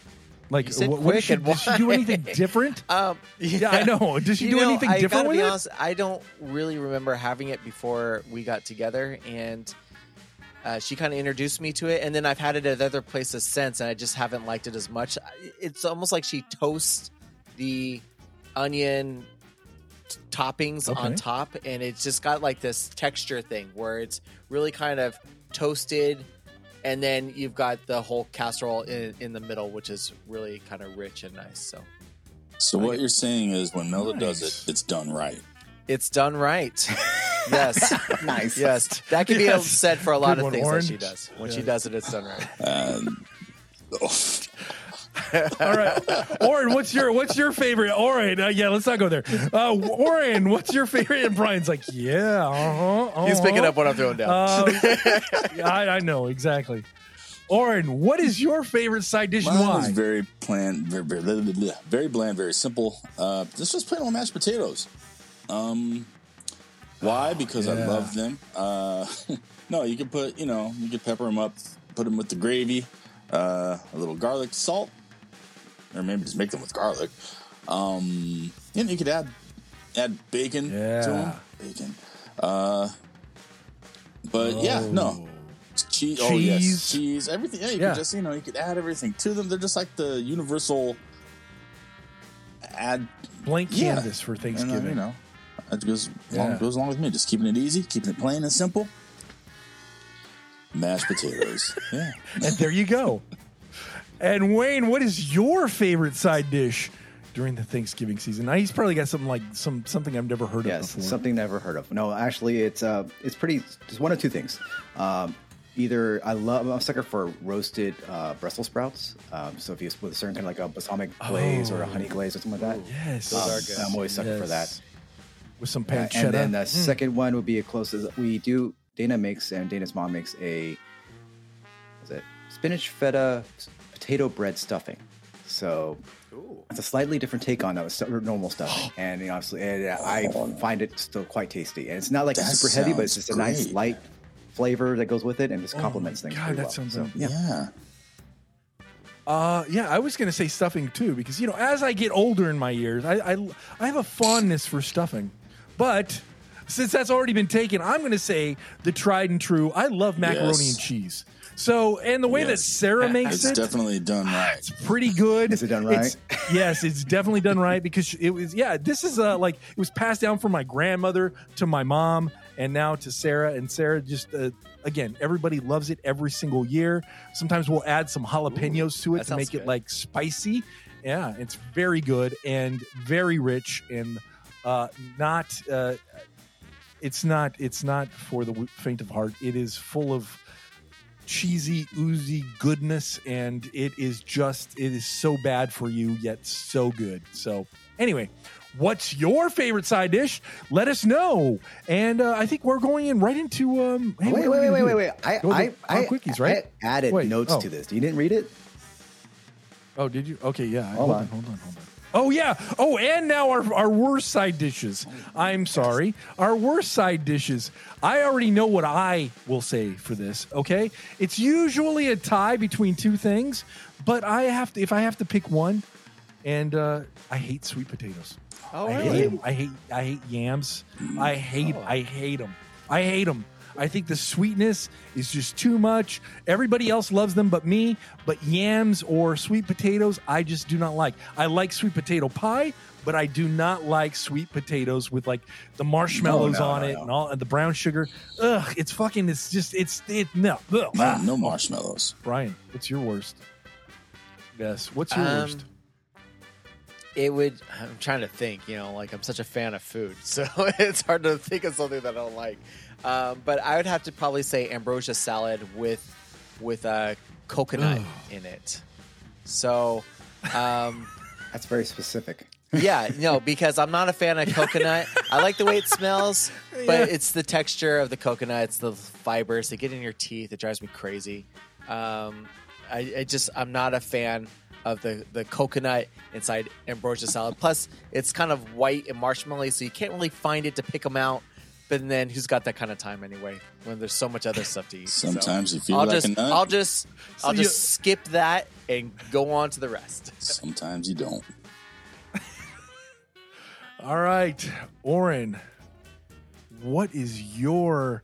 Like,
said
what, what
quick
does she, she do anything different?
Um,
Yeah, I know. Does she
You
do
know,
anything
I
different with
be
it?
honest, I don't really remember having it before we got together, and uh, she kind of introduced me to it, and then I've had it at other places since, and I just haven't liked it as much. It's almost like she toasts the onion t- toppings on top, and it's just got like this texture thing where it's really kind of toasted and then you've got the whole casserole in, in the middle, which is really kind of rich and nice. So
So what you're saying is when Melda does it, it's done right.
it's done right. yes,
nice.
yes, that can be
Yes.
said for a lot
Good
of
one,
things
Oren.
that she does. When she does it, it's done right.
And
All right, Oren, what's your what's your favorite? Oren, uh, yeah, let's not go there. Uh, Oren, what's your favorite? And Brian's like, yeah, uh-huh,
He's picking
uh-huh.
up what I'm throwing down.
Um, I, I know exactly. Oren, what is your favorite side dish
mine is
why?
very bland, very, very, blah, blah, blah, very bland, very simple. Uh, this was plain old mashed potatoes. Um, why? Because I love them. Uh, no, you can put, you know, you can pepper them up, put them with the gravy, uh, a little garlic, salt, or maybe just make them with garlic. Um, and you could add add bacon to
Yeah.
them. Bacon. Uh, but yeah, no. Cheese. Oh yes,
Cheese.
cheese. Everything. Yeah, you
Yeah.
could just you know you could add everything to them. They're just like the universal add
Blank
Yeah.
canvas for
and, uh,
Thanksgiving.
you know, that goes
Yeah.
along, goes along with me. Just keeping it easy, keeping it plain and simple. Mashed potatoes. yeah.
and there you go. And Wayne, what is your favorite side dish during the Thanksgiving season? Now he's probably got something like some something I've never heard
Yes,
of before.
something never heard of. No, actually, it's uh, it's pretty. Just one of two things. Um, either I love, I'm a sucker for roasted uh, Brussels sprouts. Um, so if you with a certain kind of like a balsamic glaze or a honey glaze or something like that,
Yes,
um,
are good.
I'm always sucker for that.
With some
Uh,
pancetta.
and then the
Mm.
second one would be a closest. We do. Dana makes and Dana's mom makes a. What's it? Spinach feta s- potato bread stuffing. So it's a slightly different take on that normal stuffing, and you know, obviously, and uh, I find it still quite tasty. And it's not like
That
super heavy, but it's just a nice light flavor that goes with it, and just
Oh
complements things.
God, that
well.
sounds
so, yeah.
Yeah.
Uh, yeah, I was going to say stuffing too because you know as I get older in my years, I I, I have a fondness for stuffing, but since that's already been taken, I'm going to say the tried and true. I love macaroni
Yes.
and cheese. So and the way that Sarah makes
It's
it,
definitely done right.
it's pretty good.
Is it done right?
It's- yes, it's definitely done right because it was. Yeah, this is uh, like it was passed down from my grandmother to my mom, and now to Sarah. And Sarah just uh, again, everybody loves it every single year. Sometimes we'll add some jalapenos to it
that
to
sounds
make it like spicy. Yeah, it's very good and very rich and uh, not. Uh, it's not. It's not for the faint of heart. It is full of cheesy, oozy goodness, and it is just it is so bad for you, yet so good. So anyway, what's your favorite side dish? Let us know. And uh, I think we're going in right into um. hey,
wait, wait, wait, wait, wait, wait. I,
Go
I, I,
quickies, right?
I added
Wait,
notes
oh.
to this. You didn't read it?
Oh, did you? Okay, yeah.
Hold
Hold, on.
on.
hold on, hold on. Oh yeah. Oh, and now our our worst side dishes. I'm sorry. Our worst side dishes. I already know what I will say for this. Okay, it's usually a tie between two things, but I have to if I have to pick one, and uh, I hate sweet potatoes.
Oh,
I hate
really?
'em. I hate I hate yams. I hate I hate them. I hate them. I think the sweetness is just too much. Everybody else loves them but me. But yams or sweet potatoes, I just do not like. I like sweet potato pie, but I do not like sweet potatoes with like the marshmallows
No, no,
on
no,
it
no.
and all and the brown sugar. Ugh, it's fucking. It's just it's it no. Ugh.
No,
Ah.
no marshmallows.
Brian, what's your worst? Yes, what's your
Um,
worst?
It would. I'm trying to think. You know, like I'm such a fan of food, so it's hard to think of something that I don't like. Um, but I would have to probably say ambrosia salad with with a coconut in it. So, um,
That's very specific.
yeah, no, because I'm not a fan of coconut. I like the way it smells, but it's the texture of the coconut. It's the fibers. They get in your teeth. It drives me crazy. Um, I, I just I'm not a fan of the the coconut inside ambrosia salad. Plus, it's kind of white and marshmallowy, so you can't really find it to pick them out. But then, who's got that kind of time anyway? When there's so much other stuff to eat. So
Sometimes you feel
I'll
like
just
a nut.
I'll just
So
I'll
you-
just skip that and go on to the rest.
Sometimes you don't.
All right, Oren. What is your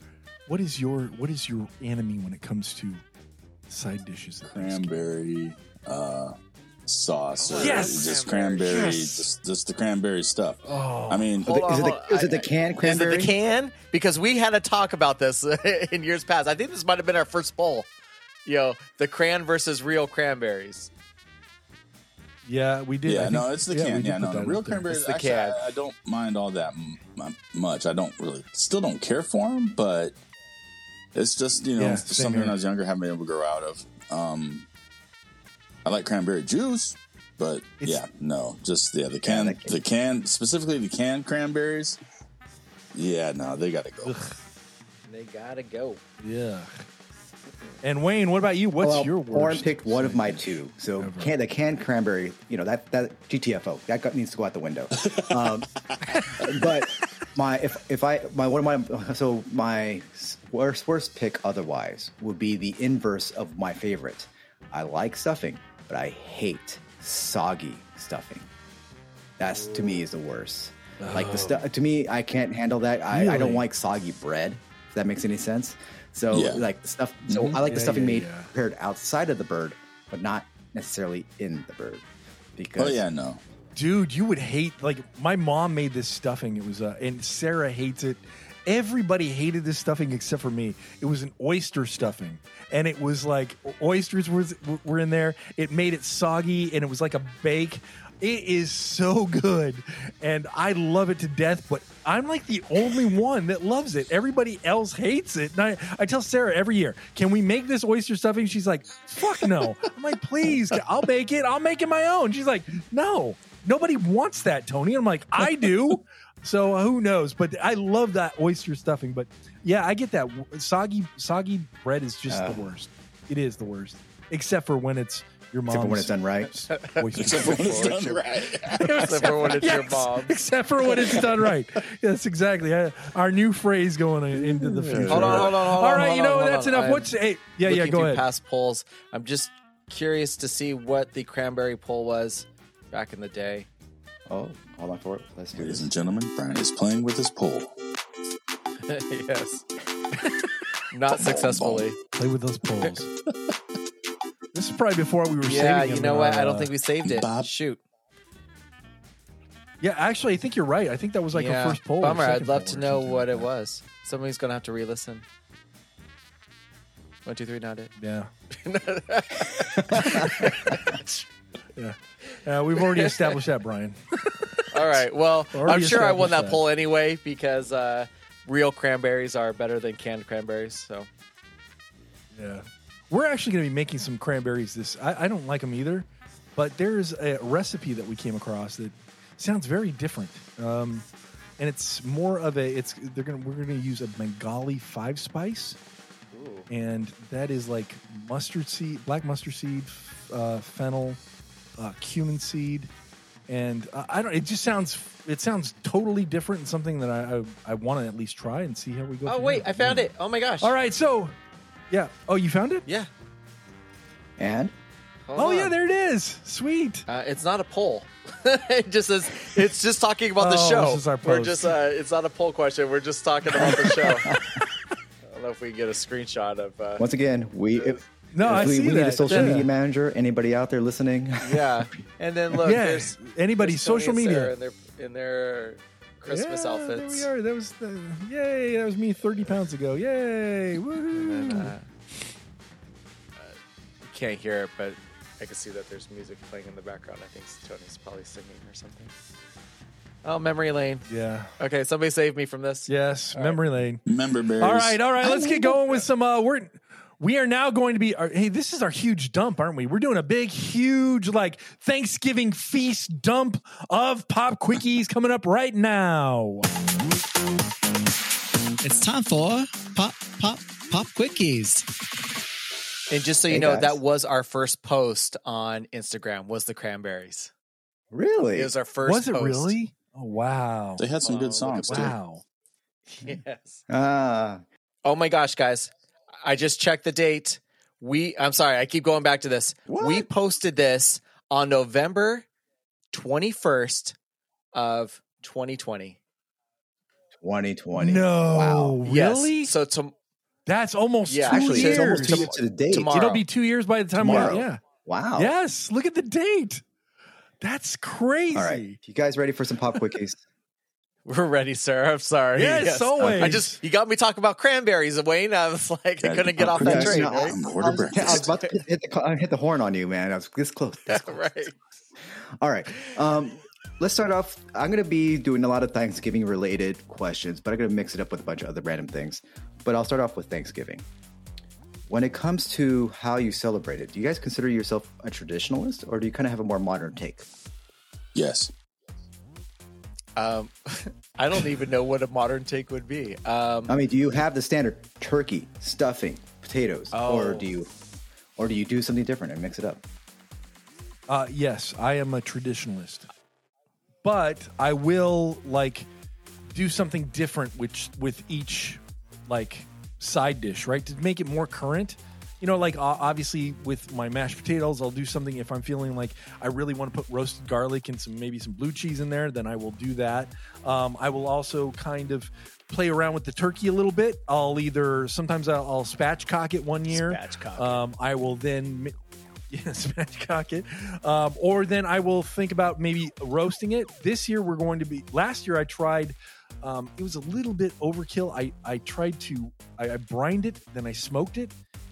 what is your what is your enemy when it comes to side dishes?
Cranberry uh, sauce. Or
Yes!
Just
Cranberry.
cranberry.
Yes!
Just, just the cranberry stuff.
Oh,
I mean,
Hold on,
is it the,
on.
is it the
I-
canned cranberry?
Is it the can? Because we had a talk about this in years past. I think this might have been our first poll. Yo, the cran versus real cranberries.
Yeah, we did.
Yeah,
think-
no, it's the
yeah,
can. Yeah,
put
no, the real cranberries.
It's the
actually,
can.
I, I don't mind all that m- m- much. I don't really, still don't care for them, but it's just you know
Yeah, same
something when. I was younger, haven't been able to grow out of. Um, I like cranberry juice, but
It's-
yeah, no, just yeah, the can,
the can-
the can, specifically the canned cranberries. Yeah, no, they got to go.
They gotta go.
Yeah. And Wayne, what about you? What's
well,
your
Oren
worst?
picked one of my two. So can, the canned cranberry, you know that that GTFO that got, needs to go out the window. Um, but my if if I my one of my so my worst worst pick otherwise would be the inverse of my favorite. I like stuffing, but I hate soggy stuffing. That's to me is the worst. Like the stuff to me, I can't handle that. I, I don't like soggy bread. If that makes any sense. So
Yeah.
like the stuff. So I like the
Yeah,
stuffing
yeah,
made
yeah.
prepared outside of the bird, but not necessarily in the bird. Because
Oh yeah, no.
Dude, you would hate like my mom made this stuffing. It was uh, and Sarah hates it. Everybody hated this stuffing except for me. It was an oyster stuffing, and it was like oysters were were in there. It made it soggy, and it was like a bake. It is so good, and I love it to death. But I'm like the only one that loves it. Everybody else hates it. And I, I tell Sarah every year, "Can we make this oyster stuffing?" She's like, "Fuck no." I'm like, "Please, I'll make it. I'll make it my own." She's like, "No." Nobody wants that, Tony. I'm like, I do. So uh, who knows? But I love that oyster stuffing. But yeah, I get that soggy soggy bread is just
Uh.
the worst. It is the worst, except for when it's your mom's.
except for when it's done right.
oyster
Except for when it's done right.
Except for when it's your mom.
Except for when it's done right. Yes, exactly. Uh, Our new phrase going into the future.
Hold on, hold on, hold
All
on,
right,
hold
you know
hold
that's
on.
enough.
I'm
What's hey? Yeah, yeah. Go ahead.
Past polls. I'm just curious to see what the cranberry poll was back in the day.
Oh, hold on for it. Let's do
Ladies
this.
and gentlemen, Brian is playing with his pole.
yes. Not successfully.
Play with those poles. this is probably before we were
Yeah,
saving
you
them
know
in
what?
our,
I don't
uh,
think we saved it.
Bob.
Shoot.
Yeah, actually, I think you're right. I think that was like
yeah.
a first poll. or
Bummer. I'd
second
love
poll
to
or
know
something
what
like
it
that.
was. Somebody's gonna have to re-listen. One, two, three, not it.
Yeah. yeah. Uh, we've already established that, Brian.
All right. Well,
Already
I'm sure I won that
that.
poll anyway because uh, real cranberries are better than canned cranberries. So
Yeah. We're actually going to be making some cranberries this I, I don't like them either, but there's a recipe that we came across that sounds very different. Um, and it's more of a it's they're going we're going to use a Bengali 5 spice and that is like mustard seed, black mustard seed, uh, fennel, uh, cumin seed, and uh, I don't. It just sounds. It sounds totally different and something that I I, I want to at least try and see how we go.
Oh wait,
there.
I found
Yeah.
it. Oh my gosh.
All right, so yeah. Oh, you found it?
Yeah.
And
Hold
oh yeah, there it is. Sweet.
Uh, it's not a poll. it just says it's just talking about the
Oh,
show.
this is our
We're just uh, it's not a poll question. We're just talking about the show. I don't know if we can get a screenshot of. Uh,
once again, we if,
No,
if
I
we,
see
we need a social
Yeah.
media manager. Anybody out there listening?
yeah, and then look,
yeah.
there's
Anybody
there's Tony
social
and Sarah
media.
in their in their Christmas
yeah,
outfits.
There we are. That was the, yay. That was me 30 pounds ago. Yay. Woohoo.
Then, uh, uh, you can't hear it, but I can see that there's music playing in the background. I think Tony's probably singing or something. Oh, memory lane.
yeah.
Okay, somebody save me from this.
Yes.
All
memory lane.
Member bears.
All right, all right. Let's get going with some. Uh, we're we are now going to be. Our, hey, this is our huge dump, aren't we? We're doing a big, huge like Thanksgiving feast dump of pop quickies coming up right now.
It's time for pop, pop, pop quickies.
And just so you
Hey,
know,
guys.
that was our first post on Instagram. Was the cranberries?
really?
It was our first.
Was it
post.
really? Oh wow!
They had some
Oh,
good songs too.
Wow.
Yes.
Ah,
Oh my gosh, guys! I just checked the date. We. I'm sorry. I keep going back to this.
What?
We posted this on November 21st of 2020.
2020.
No,
Wow.
really?
Yes. So to,
That's almost
Yeah,
two
Actually,
years.
it's almost two
Tom-
years to the date.
tomorrow.
It'll be two years by the time
Tomorrow.
we're yeah.
Wow.
Yes, look at the date. That's crazy.
All right. You guys ready for some pop quickies?
We're ready, sir. I'm sorry.
Yes, always.
I just you got me talking about cranberries, Wayne. I was like, I couldn't get off that train. right?
I'm
I
order
was, I was about to hit the, hit the horn on you, man. I was this close. This close.
right.
All right. Um, let's start off. I'm going to be doing a lot of Thanksgiving related questions, but I'm going to mix it up with a bunch of other random things. But I'll start off with Thanksgiving. When it comes to how you celebrate it, do you guys consider yourself a traditionalist or do you kind of have a more modern take?
Yes.
Um, I don't even know what a modern take would be. Um,
I mean, do you have the standard turkey, stuffing, potatoes, or
Oh.
do you or do you do something different and mix it up?
Uh, yes, I am a traditionalist, but I will like do something different which with each like side dish, right? To make it more current. You know, like obviously with my mashed potatoes, I'll do something if I'm feeling like I really want to put roasted garlic and some maybe some blue cheese in there, then I will do that. Um, I will also kind of play around with the turkey a little bit. I'll either sometimes I'll, I'll spatchcock it one year.
Spatchcock.
Um, I will then mi- spatchcock it. Um, or then I will think about maybe roasting it. This year we're going to be. Last year I tried. Um, it was a little bit overkill. I I tried to. I, I brined it, then I smoked it,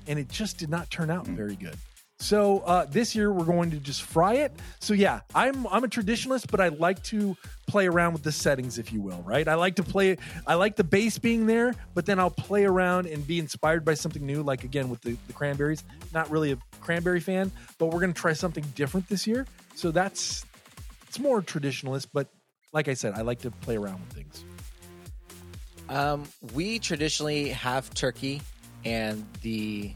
and it just did not turn out very good. So uh, this year we're going to just fry it. So yeah, I'm I'm a traditionalist, but I like to play around with the settings, if you will. Right? I like to play. I like the base being there, but then I'll play around and be inspired by something new. Like again with the, the cranberries. Not really a cranberry fan, but we're going to try something different this year. So that's it's more traditionalist, but like I said, I like to play around with things.
Um, we traditionally have turkey and the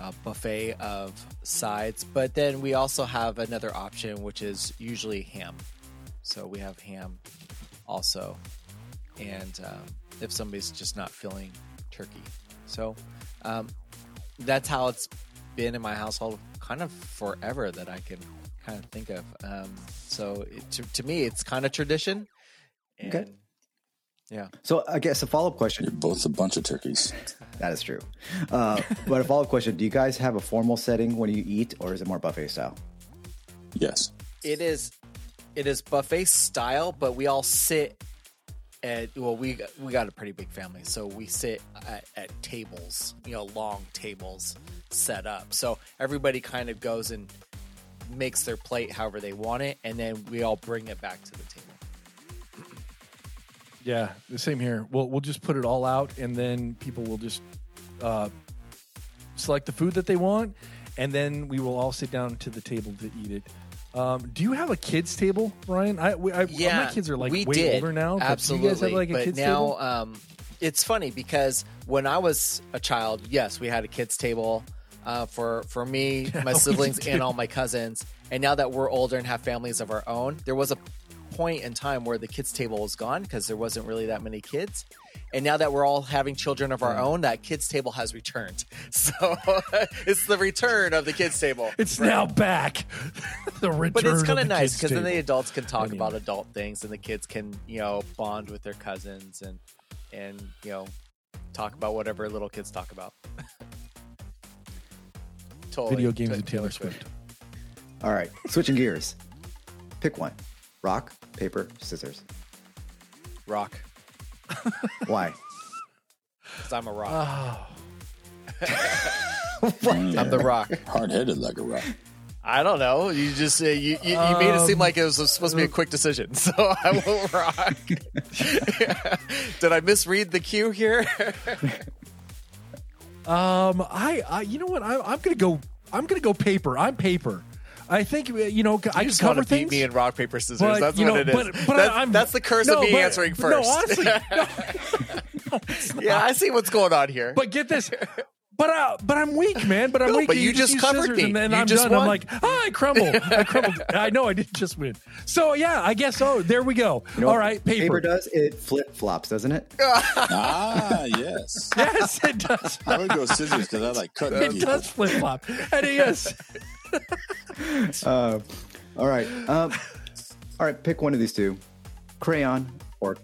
uh, buffet of sides, but then we also have another option, which is usually ham. So we have ham also, and um, if somebody's just not feeling turkey, so um, that's how it's been in my household kind of forever that I can kind of think of. Um, so it, to, to me, it's kind of tradition. And,
Okay.
Yeah.
So I guess a follow up question.
You're
question.
both a bunch of turkeys.
That is true. Uh, but a follow up question: Do you guys have a formal setting when you eat, or is it more buffet style?
Yes.
it is it is buffet style but we all sit at well we we got a pretty big family so we sit at, at tables you know long tables set up so everybody kind of goes and makes their plate however they want it and then we all bring it back to the table
Yeah, the same here. We'll we'll just put it all out, and then people will just uh, select the food that they want, and then we will all sit down to the table to eat it. Um, do you have a kids table, Ryan? I, we, I
yeah
my kids are like way
did,
older now.
Absolutely
do you guys have like a
but
kids
now
table?
um it's funny because when i was a child yes we had a kids table uh, for for me my siblings and all my cousins and now that we're older and have families of our own there was a point in time where the kids table was gone because there wasn't really that many kids and now that we're all having children of our hmm. own that kids table has returned so it's the return of the kids table
It's
Right.
now back. the return
but it's kind
of
of nice because then the adults can talk
Anyway.
about adult things and the kids can you know bond with their cousins and and you know talk about whatever little kids talk about totally
video games
Ta-
and Taylor Swift.
All right, switching gears. Pick one: rock, paper, scissors.
rock
Why?
because i'm a rock
Oh,
i'm the rock
Hard headed like a rock.
i don't know you just uh, you, you, you made it seem
Um,
like it was supposed to be a quick decision so i will rock did i misread the cue here
Um, I, I, you know what? I, I'm gonna go. I'm gonna go paper. I'm paper. I think you know. I
I
can
just
cover
want to beat me in rock paper scissors.
but,
that's
you
what it is.
But, but
that's,
I'm,
that's the curse
no,
of me
but-
answering
No,
first.
honestly, no,
yeah, I see what's going on here.
but get this. But uh, but I'm weak, man. But I'm
No,
weak.
but you just
use
covered me.
and then
You
I'm
just
done. I'm like, ah, I crumble. I crumbled. I know I didn't just win. So yeah, I guess so. There we go.
You know
All
what
right, paper.
does it flip flops, doesn't it?
ah, yes.
Yes, it does.
I would go scissors because I like cutting
It
people.
does flip flop. And yes,
Uh, all right. Um, all right. Pick one of these two: crayon or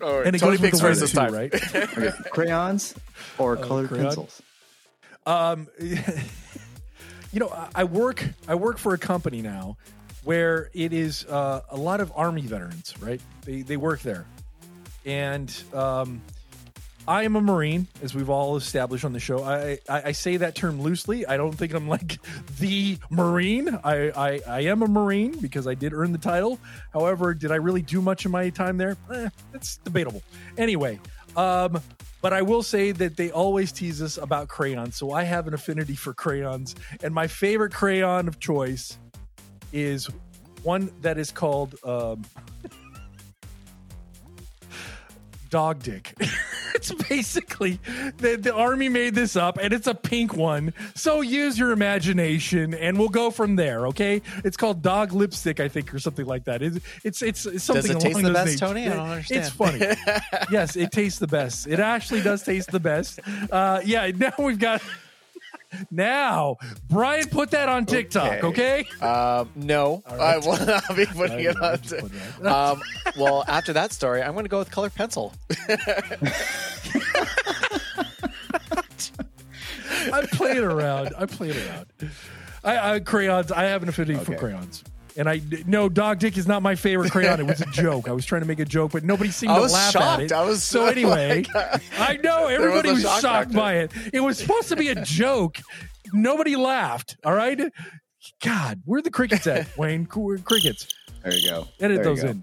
All right,
and it
Tony
goes
picks
the
first this time.
right?
okay, crayons or colored
crayon?
pencils.
Um, you know, I- I work. I work for a company now where it is uh, a lot of army veterans. Right? They they work there, and um, I am a Marine, as we've all established on the show. I, I, I say that term loosely. I don't think I'm like the Marine. I, I, I am a Marine because I did earn the title. However, did I really do much of my time there? Eh, that's debatable. Anyway, um, but I will say that they always tease us about crayons. So I have an affinity for crayons. And my favorite crayon of choice is one that is called um, dog dick. it's basically the, the army made this up and it's a pink one. So use your imagination and we'll go from there, okay? It's called dog lipstick, I think, or something like that. It's it's it's, it's something
Does it taste the best,
names.
Tony? I don't understand.
It's funny. yes, it tastes the best. It actually does taste the best. Uh, yeah, now we've got. Now, Brian, put that on TikTok, okay?
Um, no,
All
I will not be putting it on.
just put it
to- um, well, after that story, I'm going to go with colored pencil.
I'm playing around. I'm playing around. I, I crayons. I have an affinity for crayons. And I no dog dick is not my favorite crayon. It was a joke. I was trying to make a joke, but nobody seemed to laugh
shocked.
at it.
I was
so
my
anyway.
God.
I know everybody
a
was
shock
shocked
factor.
by it. It was supposed to be a joke. Nobody laughed. All right. God, where are the crickets at, Wayne? Crickets.
There you go.
Edit
There
those
go.
in.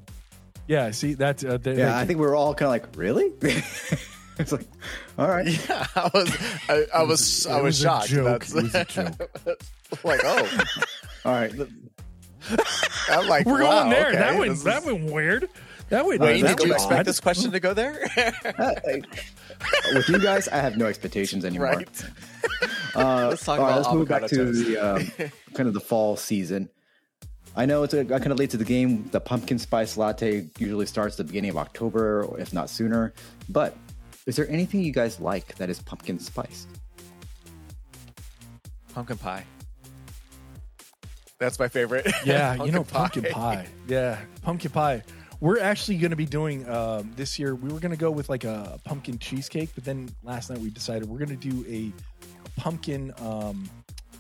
Yeah. See that's uh, they-
Yeah,
they-
I think we were all kind of like, really? it's like, all right.
Yeah, I was, I, I was,
it
I was,
was a
shocked.
joke.
That's
It was a joke.
like, oh,
All right.
I'm like,
we're
wow,
going there.
okay,
that went
this
that
is-
went weird. That went.
Wayne,
that
did you expect
odd.
this question to go there?
Uh, with you guys, I have no expectations anymore.
right.
Uh,
Let's talk
all right,
about
let's move back
avocado
to the um, kind of the fall season. I know it's a, kind of late to the game. The pumpkin spice latte usually starts at the beginning of October, if not sooner. But is there anything you guys like that is pumpkin spiced?
Pumpkin pie. That's my favorite.
Yeah, you know, pumpkin pie. Yeah, pumpkin pie. We're actually going to be doing um, this year. We were going to go with like a pumpkin cheesecake, but then last night we decided we're going to do a, a pumpkin. Um,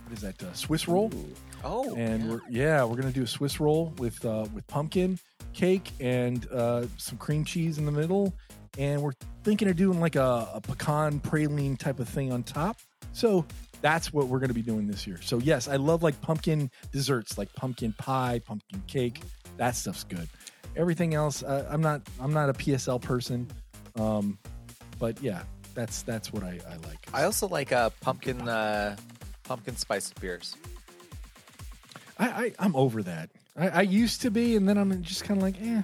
what is that? Uh, Swiss roll.
Oh,
and
yeah.
we're yeah, we're going to do a Swiss roll with uh, with pumpkin cake and uh, some cream cheese in the middle, and we're thinking of doing like a, a pecan praline type of thing on top. So that's what we're going to be doing this year. So yes, I love like pumpkin desserts, like pumpkin pie, pumpkin cake. That stuff's good. Everything else, uh, I'm not. I'm not a PSL person, um, but yeah, that's that's what I, I like.
I also like uh, pumpkin, uh, pumpkin spice beers.
I, I I'm over that. I, I used to be, and then I'm just kind of like, eh,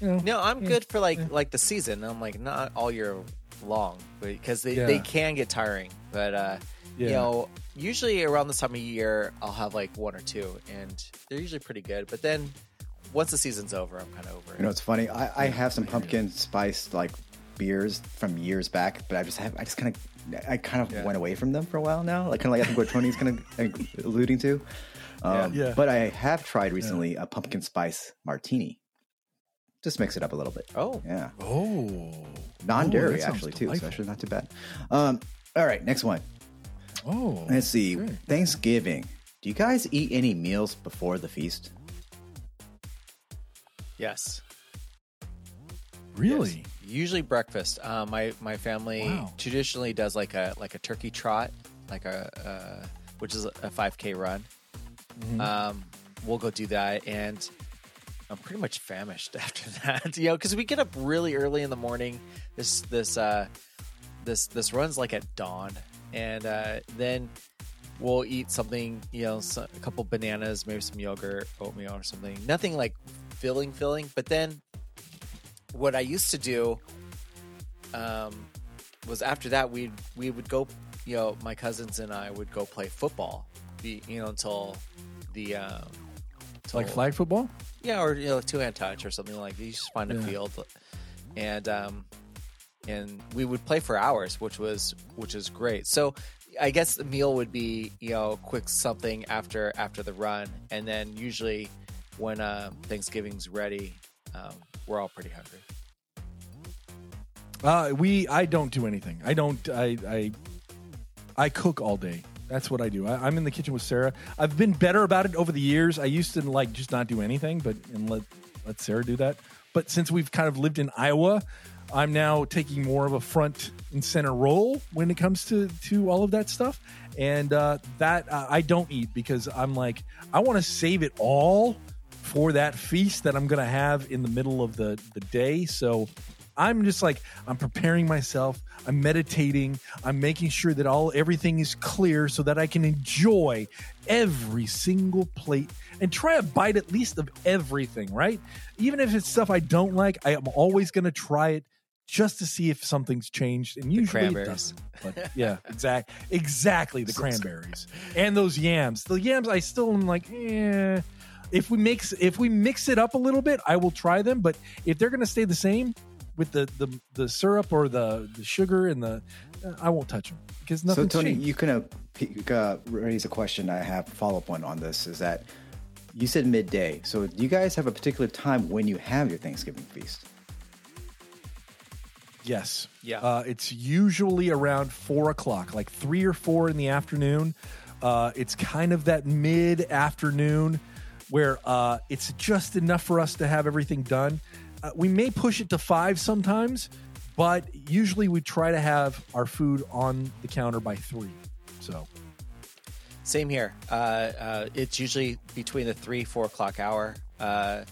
you know.
No, I'm
Yeah,
good for like
yeah.
like the season. I'm like not all year long because they,
Yeah.
they can get tiring. But uh, you know, usually around this time of year, I'll have like one or two, and they're usually pretty good. But then once the season's over, I'm kind of over it.
You know, it's funny. I, I have some pumpkin spiced like beers from years back, but I just have I just kind of I kind of
Yeah.
went away from them for a while now. Like kind of like I think what Tony's kind of like, alluding to. Um,
Yeah. Yeah.
But I have tried recently a pumpkin spice martini. Just mix it up a little bit.
Oh,
Yeah,
Oh,
non-dairy
Oh, that
actually too, so actually not too bad. Um, all right, next one.
Oh,
Let's see.
okay.
Thanksgiving. Do you guys eat any meals before the feast?
yes.
Really?
Yes. Usually breakfast. Uh, my my family
Wow.
traditionally does like a like a turkey trot, like a uh, which is a 5K run.
Mhm.
Um, we'll go do that, and I'm pretty much famished after that. You know, because we get up really early in the morning. This this uh, this this runs like at dawn, and uh, then we'll eat something. You know, a couple bananas, maybe some yogurt, oatmeal, or something. Nothing like filling, filling. But then, what I used to do um, was after that we we would go. You know, my cousins and I would go play football. Be you know until the um,
like flag football?
yeah, or you know, two hand touch or something like. that. You just find a
Yeah.
field, and um, and we would play for hours, which was which is great. So I guess the meal would be you know quick something after after the run, and then usually when uh, Thanksgiving's ready, um, we're all pretty hungry.
Uh, we I don't do anything. I don't. I I I cook all day. That's what I do. I, I'm in the kitchen with Sarah. I've been better about it over the years. I used to like just not do anything, but and let let Sarah do that. But since we've kind of lived in Iowa, I'm now taking more of a front and center role when it comes to to all of that stuff, and uh, that uh, I don't eat because I'm like I want to save it all for that feast that I'm going to have in the middle of the the day. So I'm just like I'm preparing myself. I'm meditating. I'm making sure that all everything is clear so that I can enjoy every single plate and try a bite at least of everything, right? Even if it's stuff I don't like, I am always going to try it just to see if something's changed and usually it doesn't. But yeah, exact exactly the cranberries and those yams. The yams I still am like, eh. If we mix if we mix it up a little bit, I will try them, but if they're going to stay the same with the the the syrup or the the sugar and the uh, I won't touch them because
nothing.
So
Tony,
changed.
you can uh, uh, raise a question. I have follow up one on this. Is that you said midday? So do you guys have a particular time when you have your Thanksgiving feast?
Yes.
Yeah.
Uh, it's usually around four o'clock, like three or four in the afternoon. Uh, it's kind of that mid afternoon where uh, it's just enough for us to have everything done. Uh, we may push it to five sometimes, but usually we try to have our food on the counter by three. So,
Same here. Uh, uh, it's usually between the three four o'clock hour, uh,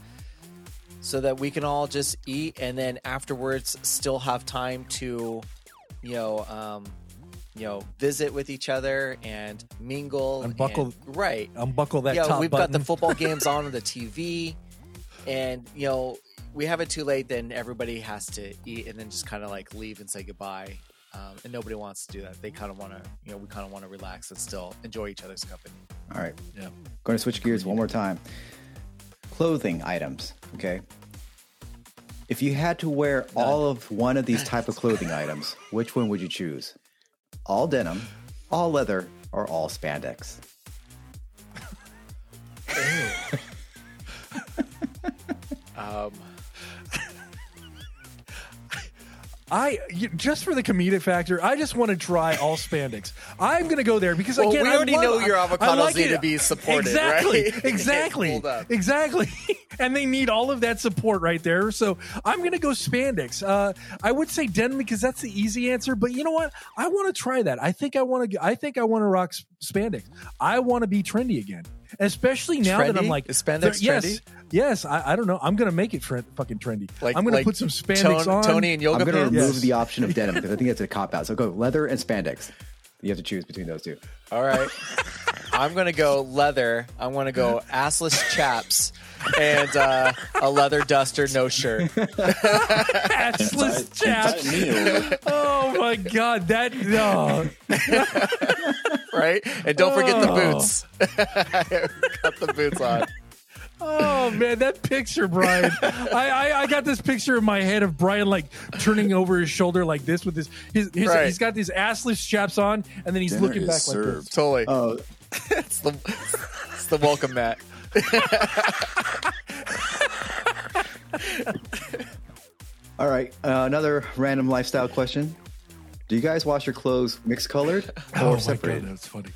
so that we can all just eat and then afterwards still have time to, you know, um, you know, visit with each other and mingle.
Unbuckle-
and- right?
unbuckle that
yeah,
top
we've
button.
got the football games on on the TV, and you know, we have it too late. Then everybody has to eat and then just kind of like leave and say goodbye. Um, and nobody wants to do that. They kind of want to, you know, we kind of want to relax and still enjoy each other's company.
All right.
Yeah.
Going to switch gears one more time. Clothing items. Okay. If you had to wear all of one of these type of clothing items, which one would you choose? All denim, all leather, or all spandex?
Um,
I just for the comedic factor, I just want to try all spandex. I'm going to go there because
Well,
again,
we
I
already
love-
know your
I
avocados
like
need
it.
to be supported,
Exactly,
right?
exactly, exactly. and they need all of that support right there. So I'm going to go spandex. Uh, I would say denim because that's the easy answer. But you know what? I want to try that. I think I want to. I think I want to rock spandex. I want to be trendy again, especially now that I'm like
Is spandex
yes,
trendy?
Yes, I, I don't know. I'm going to make it tre- fucking trendy.
like
I'm going to
like
put some spandex
Tone-
on.
Tony and yoga
I'm going to
pants.
remove
Yes.
the option of denim because I think that's a cop out. So go leather and spandex. You have to choose between those two.
All right. I'm going to go leather. I'm going to go assless chaps and uh, a leather duster, no shirt.
Assless chaps.
Me.
Oh my god, that no.
Right? And don't forget the
Oh.
boots. Got the boots on.
Oh man, that picture, Brian. I, I I got this picture in my head of Brian like turning over his shoulder like this with his, his, his
Right.
he's got these assless chaps on, and then he's
Dinner
looking
is
back
served.
like this.
Totally.
Oh,
it's, the, it's the welcome mat.
all right. Uh, another random lifestyle question. Do you guys wash your clothes mixed colored or
Oh
separated?
god, that's funny.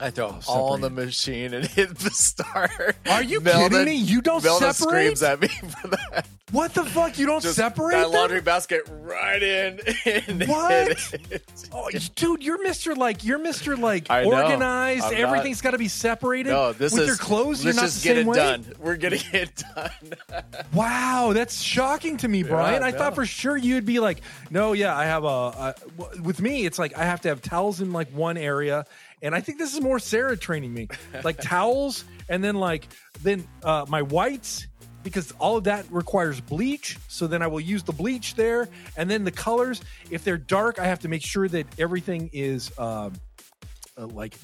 I throw
Oh,
all in the machine and hit the start.
Are you
Meldon-
kidding me? You don't
Meldon
separate?
screams at me for that.
What the fuck? You don't
Just
separate
that
them?
laundry basket right in.
What? Oh, dude, you're Mr. Like you're Mr. Like
I
organized.
I'm
Everything's got to be separated.
No, this
with
is
your clothes. You're not the
get
same
it
way?
done. We're getting it done.
Wow, that's shocking to me, Brian. I
no.
thought for sure you'd be like, no, yeah, I have a. With me, it's like I have to have towels in like one area, and I think this is more Sarah training me, like towels, and then like then uh, my whites because all of that requires bleach. So then I will use the bleach there, and then the colors. If they're dark, I have to make sure that everything is. Um, uh, like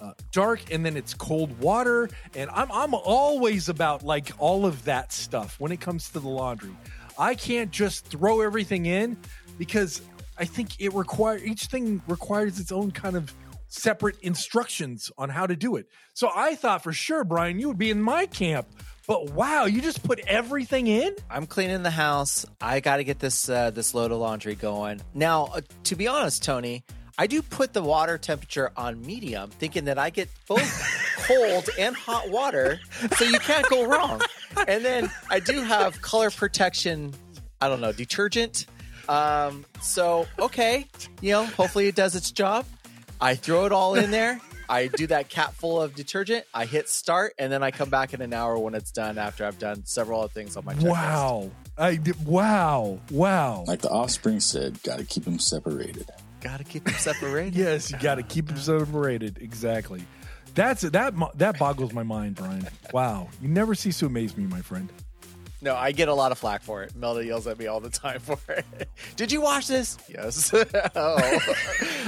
uh, dark and then it's cold water and I'm I'm always about like all of that stuff when it comes to the laundry. I can't just throw everything in because I think it require each thing requires its own kind of separate instructions on how to do it. So I thought for sure Brian you would be in my camp. But wow, you just put everything in?
I'm cleaning the house. I got to get this uh, this load of laundry going. Now, uh, to be honest, Tony, I do put the water temperature on medium, thinking that I get both cold and hot water, so you can't go wrong. And then I do have color protection I don't know, detergent. Um, so okay, you know, hopefully it does its job. I throw it all in there. I do that cap full of detergent. I hit start, and then I come back in an hour when it's done. After I've done several other things on my checklist.
Wow. I did, wow. Wow.
Like the offspring said, got to keep them separated.
Gotta keep them separated.
Yes, you got to keep them separated. Exactly. That's that. That boggles my mind, Brian. Wow, you never cease to amaze me, my friend.
No, I get a lot of flack for it. Melda yells at me all the time for it. Did you watch this? Yes. oh.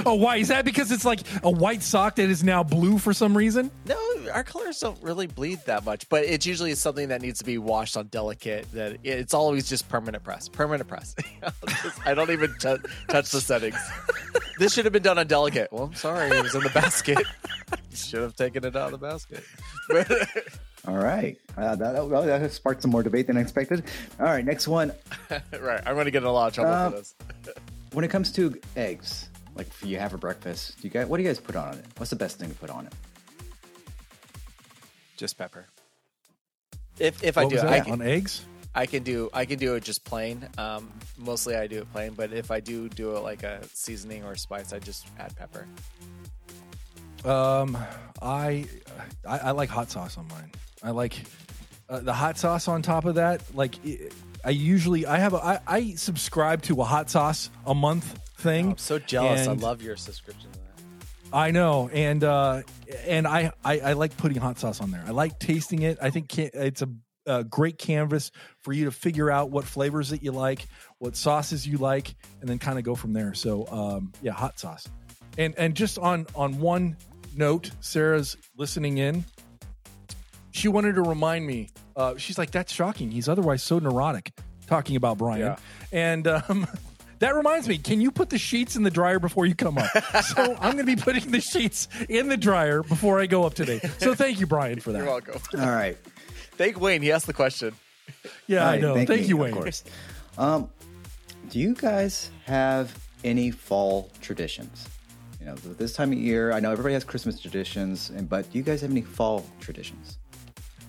Oh, why is that? Because it's like a white sock that is now blue for some reason.
No, our colors don't really bleed that much, but it's usually something that needs to be washed on delicate. That it's always just permanent press, permanent press. I don't even t- touch the settings. This should have been done on delicate. Well, I'm sorry, it was in the basket. Should have taken it out of the basket.
All right. Uh, that, well, that sparked some more debate than I expected. All right, next one.
right, I'm going to get in a lot of trouble
Uh,
for this.
When it comes to eggs, like you have for breakfast, do you guys what do you guys put on it? What's the best thing to put on it?
Just pepper. If if I do,
was
it,
that?
I can,
on eggs.
I can do I can do it just plain. Um, mostly I do it plain, but if I do do it like a seasoning or spice, I just add pepper.
Um, I, I I like hot sauce on mine. I like uh, the hot sauce on top of that. Like i- I usually I have a I, I subscribe to a hot sauce a month thing.
Oh, I'm so jealous. I love your subscription.
I know, and uh, and I, I I like putting hot sauce on there. I like tasting it. I think it's a, a great canvas for you to figure out what flavors that you like, what sauces you like, and then kind of go from there. So um, yeah, hot sauce. And and just on on one note, Sarah's listening in. She wanted to remind me. Uh, she's like, "That's shocking. He's otherwise so neurotic." Talking about Brian,
Yeah.
and um, that reminds me. Can you put the sheets in the dryer before you come up? so I'm going to be putting the sheets in the dryer before I go up today. So thank you, Brian, for that.
You're welcome.
All right.
Thank Wayne. He asked the question.
Yeah,
All
I know. Thank,
me,
you, Wayne.
of course. Um, do you guys have any fall traditions? You know, this time of year, I know everybody has Christmas traditions, and but do you guys have any fall traditions?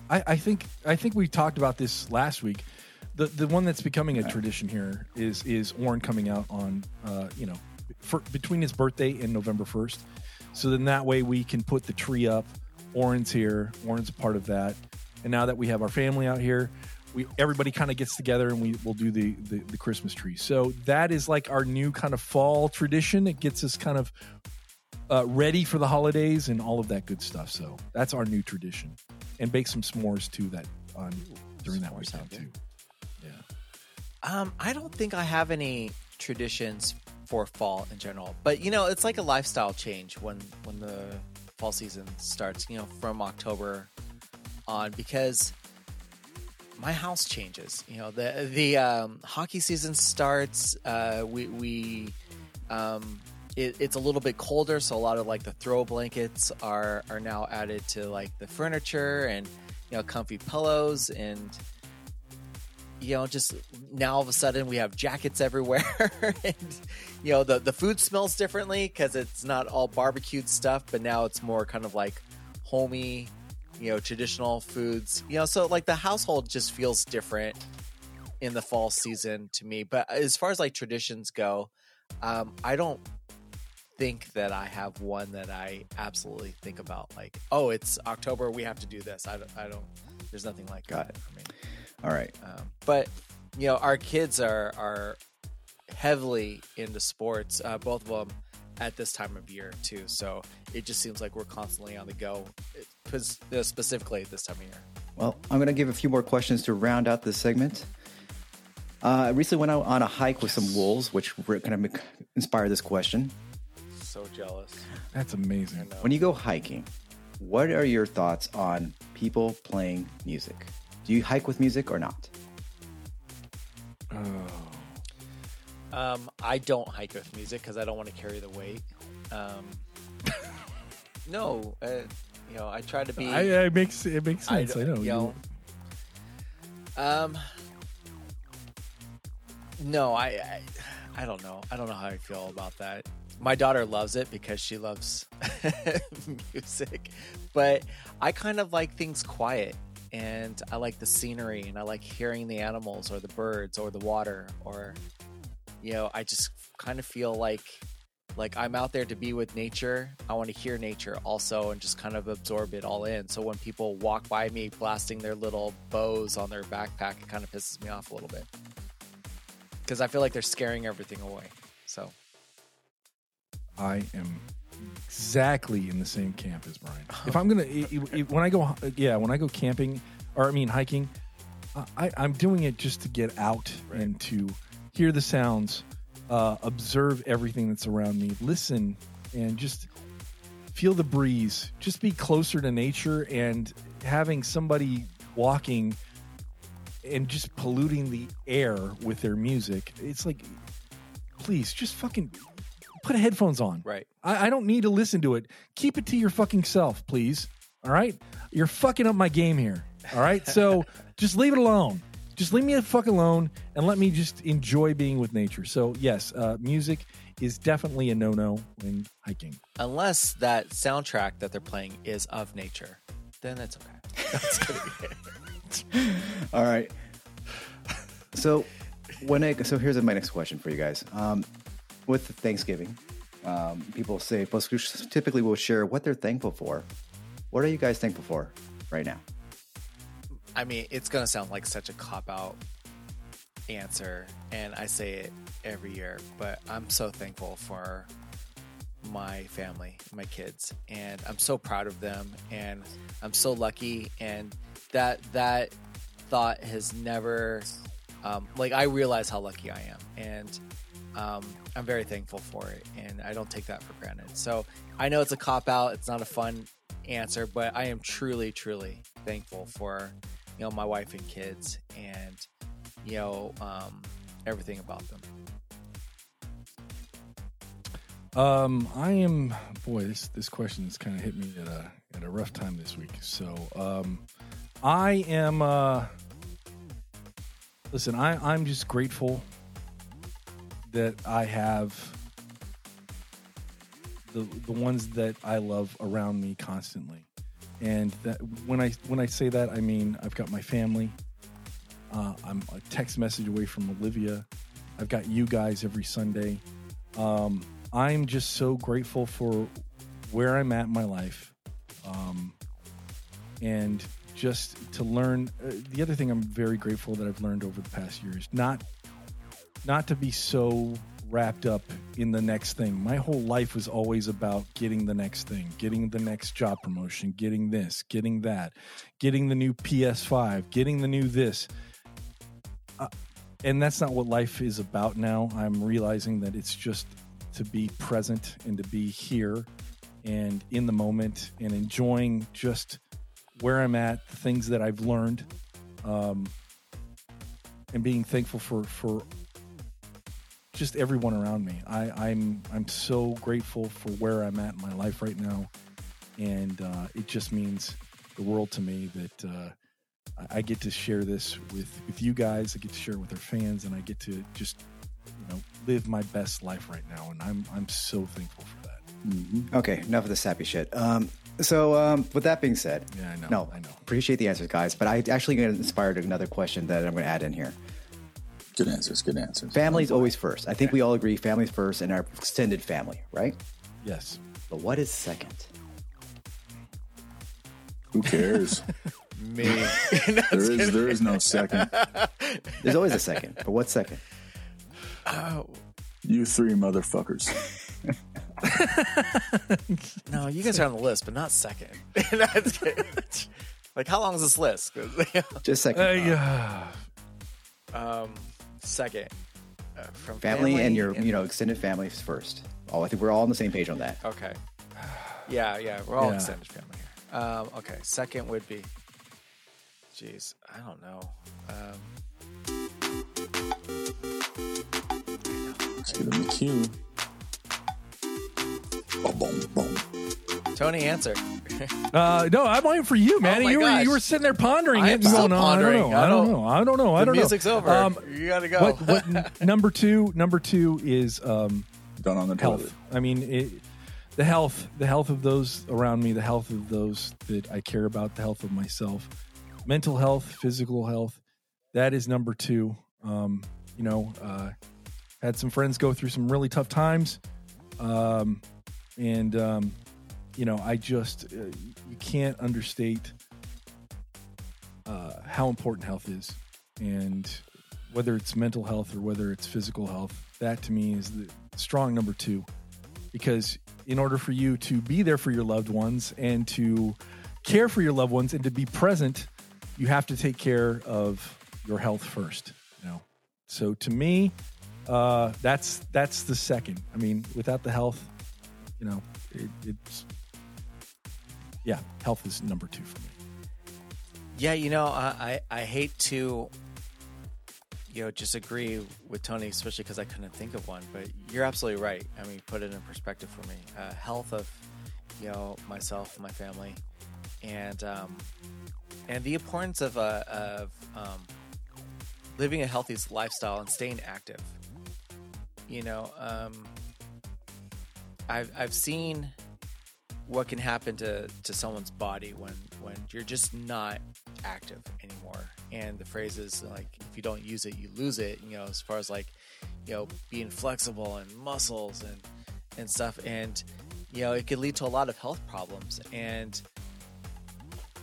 I, I think I think we talked about this last week. The the one that's becoming a tradition here is is Oren coming out on uh, you know for, between his birthday and November first. So then that way we can put the tree up. Oren's here. Oren's a part of that. And now that we have our family out here, we everybody kind of gets together and we will do the, the the Christmas tree. So that is like our new kind of fall tradition. It gets us kind of uh, ready for the holidays and all of that good stuff. So that's our new tradition, and bake some s'mores too. That on during that weekend too. Yeah.
Um, I don't think I have any traditions for fall in general, but you know, it's like a lifestyle change when when the fall season starts. You know, from October on, because my house changes. You know, the the um, hockey season starts. Uh, we we um, it, it's a little bit colder, so a lot of like the throw blankets are are now added to like the furniture and you know comfy pillows and you know just now all of a sudden we have jackets everywhere and you know the the food smells differently because it's not all barbecued stuff but now it's more kind of like homey you know traditional foods you know so like the household just feels different in the fall season to me but as far as like traditions go um i don't think that i have one that i absolutely think about like oh it's october we have to do this i don't, I don't there's nothing like
Got
that
it.
for me
All right.
um, but you know, our kids are are heavily into sports. Uh, both of them at this time of year too. So it just seems like we're constantly on the go, uh, specifically this time of year.
Well, I'm going to give a few more questions to round out this segment. Uh, I recently went out on a hike with some wolves, which kind of inspired this question.
So jealous.
That's amazing.
When you go hiking, what are your thoughts on people playing music? Do you hike with music or not?
Oh.
Um, I don't hike with music because I don't want to carry the weight. Um, no, uh, you know, I try to be.
I, it makes it makes sense. I,
don't-
know.
you know, Um, no, I, I, I don't know. I don't know how I feel about that. My daughter loves it because she loves music, but I kind of like things quiet. and I like the scenery and I like hearing the animals or the birds or the water or you know, I just kind of feel like like I'm out there to be with nature. I want to hear nature also and just kind of absorb it all in. So when people walk by me blasting their little Bose on their backpack, it kind of pisses me off a little bit. Cuz I feel like they're scaring everything away. So
I am exactly in the same camp as Brian. If I'm gonna, when I go, yeah, when I go camping or I mean hiking, I, I'm doing it just to get out and to hear the sounds, uh, observe everything that's around me, listen, and just feel the breeze. Just be closer to nature and having somebody walking and just polluting the air with their music. It's like, please, just fucking put headphones on.
right.
I, I don't need to listen to it. Keep it to your fucking self, please. All right? You're fucking up my game here. All right? So just leave it alone. Just leave me the fuck alone and let me just enjoy being with nature. So, yes, uh, music is definitely a no no when hiking.
Unless that soundtrack that they're playing is of nature, then it's okay. That's gonna be
All right. So when I so here's my next question for you guys. Um, with Thanksgiving, um, people say folks typically will share what they're thankful for. What are you guys thankful for right now?
I mean, it's gonna sound like such a cop out answer, and I say it every year, but I'm so thankful for my family, my kids, and I'm so proud of them, and I'm so lucky, and that that thought has never, um, like, I realize how lucky I am, and um, I'm very thankful for it, and I don't take that for granted. So I know it's a cop out; it's not a fun answer, but I am truly, truly thankful for you know my wife and kids, and you know um, everything about them.
Um, I am boy. This this question has kind of hit me at a at a rough time this week. So, um, I am. Uh, listen, I I'm just grateful that I have the the ones that I love around me constantly, and that when I when I say that, I mean I've got my family. Uh, I'm a text message away from Olivia. I've got you guys every Sunday. Um, I'm just so grateful for where I'm at in my life. Um, and just to learn uh, the other thing I'm very grateful that I've learned over the past years not not to be so wrapped up in the next thing. My whole life was always about getting the next thing, getting the next job promotion, getting this, getting that, getting the new PS5, getting the new this. Uh, and that's not what life is about now. I'm realizing that it's just to be present and to be here and in the moment and enjoying just where I'm at, the things that I've learned, um, and being thankful for for just everyone around me. I, I'm I'm so grateful for where I'm at in my life right now, and uh, it just means the world to me that uh, I, get to share this with with you guys. I get to share it with our fans, and I get to just you know live my best life right now, and I'm I'm so thankful for that.
Okay, enough of the sappy shit. Um, so um, with that being said,
Yeah, I know.
no,
I know.
appreciate the answers, guys. But I actually got inspired another question that I'm going to add in here.
Good answers. Good answers.
Family's always first. I think we all agree family's first and our extended family, right?
Yes.
But what is second?
Who cares?
Me,
there is there is no second.
There's always a second, but what's second? Oh.
You three motherfuckers.
no, you guys are on the list, but not second. That's good. like, how long is this list?
Just second.
Uh, yeah.
um, second, uh, from
family, and your you know extended family first. Oh, I think we're all on the same page on that.
Okay. Yeah, yeah, we're all
Yeah.
extended family here. Um, okay, second would be. Jeez, I don't know. Um,
Let's give them the cue. Boom, boom, boom.
Tony, answer.
Uh, no, I'm waiting for you, man.
Oh
you were you were sitting there pondering
I
it
am still
going, "No,
pondering.
I don't know. I don't know. I don't know. I
the
don't know.
music's over.
Um,
you gotta go.
what, what n- number two? Number two is um,
Done on the
health.
toilet.
I mean, it, the health, the health of those around me, the health of those that I care about, the health of myself. mental health, physical health. That is number two. Um, you know, uh, had some friends go through some really tough times, um, and um, you know, I just uh, you can't understate uh, how important health is, and whether it's mental health or whether it's physical health. That to me is the strong number two, because in order for you to be there for your loved ones and to care for your loved ones and to be present, you have to take care of your health first. You know, so to me, uh, that's that's the second. I mean, without the health, you know, it, it's yeah, health is number two for me.
Yeah, you know, I, I, I hate to, you know, just agree with Tony, especially because I couldn't think of one. But you're absolutely right. I mean, put it in perspective for me. Uh, health of, you know, myself, my family, and um, and the importance of uh, of um, living a healthy lifestyle and staying active. You know, um, I've I've seen what can happen to to someone's body when when you're just not active anymore. And the phrase is like if you don't use it you lose it you know as far as like you know being flexible and muscles and and stuff. And you know it could lead to a lot of health problems. And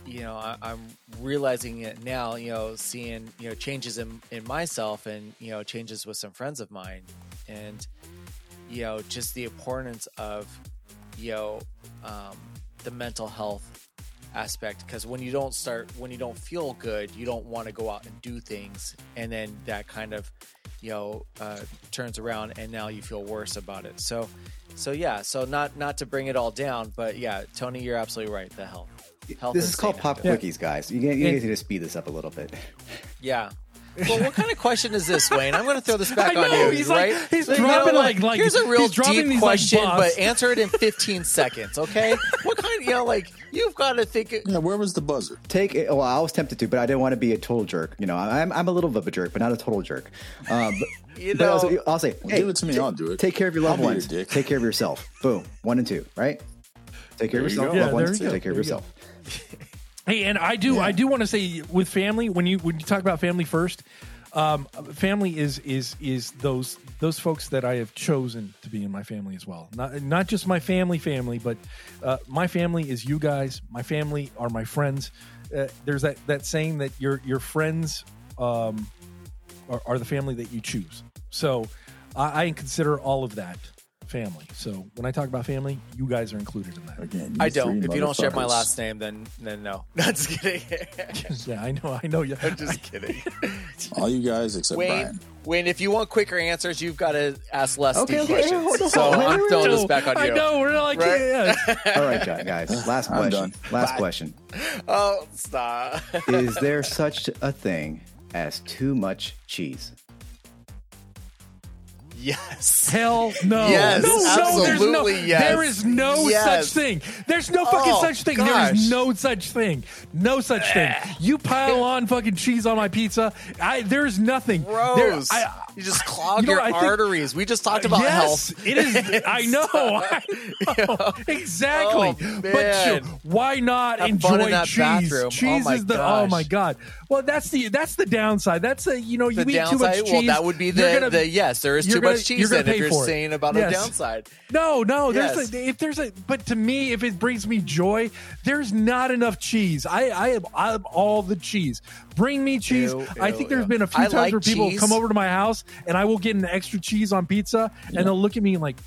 you know I, i'm realizing it now you know seeing you know changes in in myself and you know changes with some friends of mine. And you know just the importance of you know um, the mental health aspect because when you don't start when you don't feel good you don't want to go out and do things and then that kind of you know uh, turns around and now you feel worse about it so so yeah so not not to bring it all down but yeah tony you're absolutely right the health health
This
and
is called
staying
pop
active.
quickies, guys. You, get- you
And-
need to speed this up a little bit.
yeah well, what kind of question is this, Wayne? I'm going to throw this back
I
on you.
he's like-
right?
he's
You know
dropping like- like-
here's a real
he's dropping
deep
these like
question, but answer it in 15 seconds, okay? What kind? Of, You know, like you've got to think.
Yeah, where was the buzzer?
Take it. Well, I was tempted to, but I didn't want to be a total jerk. You know, I'm I'm a little bit of a jerk, but not a total jerk. Um, but,
You
but
know,
also, I'll say,
Well,
hey,
give it to me,
ta-
I'll do it.
Take care of your loved
I'll be your
ones.
dick.
Take care of yourself. Boom. One and two. Right. Take care of
There you
yourself.
Yeah,
ones.
you.
Take care of
There you
yourself.
Hey, and I do,
Yeah.
I do want to say with family when you when you talk about family first, um, family is is is those those folks that I have chosen to be in my family as well. Not not just my family family, but uh, my family is you guys. My family are my friends. Uh, there's that that saying that your your friends um, are, are the family that you choose. So I, I consider all of that family. So when I talk about family, you guys are included in that.
Again,
I don't. If you don't share my last name, then then no. That's kidding.
Yeah, I know, I know. You.
I'm just kidding.
all you guys except
Wayne,
Brian.
Wayne, if you want quicker answers, you've got to ask less
Okay,
deep
okay,
questions.
hold
so
hold on.
I'm throwing this back on you.
I
you.
know. We're like,
Right?
yeah.
All right, John, guys. Last
I'm
question.
done.
Last
Bye.
question.
Oh, stop.
Is there such a thing as too much cheese?
Yes.
Hell no.
Yes,
no, no, there's no,
absolutely yes.
There is no
Yes.
such thing. There's no fucking
Oh,
such thing. There
gosh.
is no such thing. No such thing. Eh. You pile on fucking cheese on my pizza. I there's nothing. There-
Gross.
I-
you just clog
You know,
your
I think-
arteries. We just talked uh, about
yes,
health.
it is. I know. I know. Exactly.
Oh,
but you- why not
Have
enjoy
fun in that
cheese?
bathroom. Oh,
Cheese
my
is the. Oh my god. Well, that's the that's the downside. That's the you know you
the
eat too much cheese.
well, that would be the,
gonna-
the yes. There is too
gonna-
much
you're
cheese
gonna
in. If
pay
you're
for it.
saying about
Yes.
a downside,
No, no. There's
Yes.
a, if there's a, but to me, if it brings me joy, there's not enough cheese. I, I have, I have all the cheese. Bring me cheese.
Ew,
I
ew,
think there's
ew.
been a few
I
times
like
where people
cheese.
come over to my house and I will get an extra cheese on pizza, and they'll look at me like.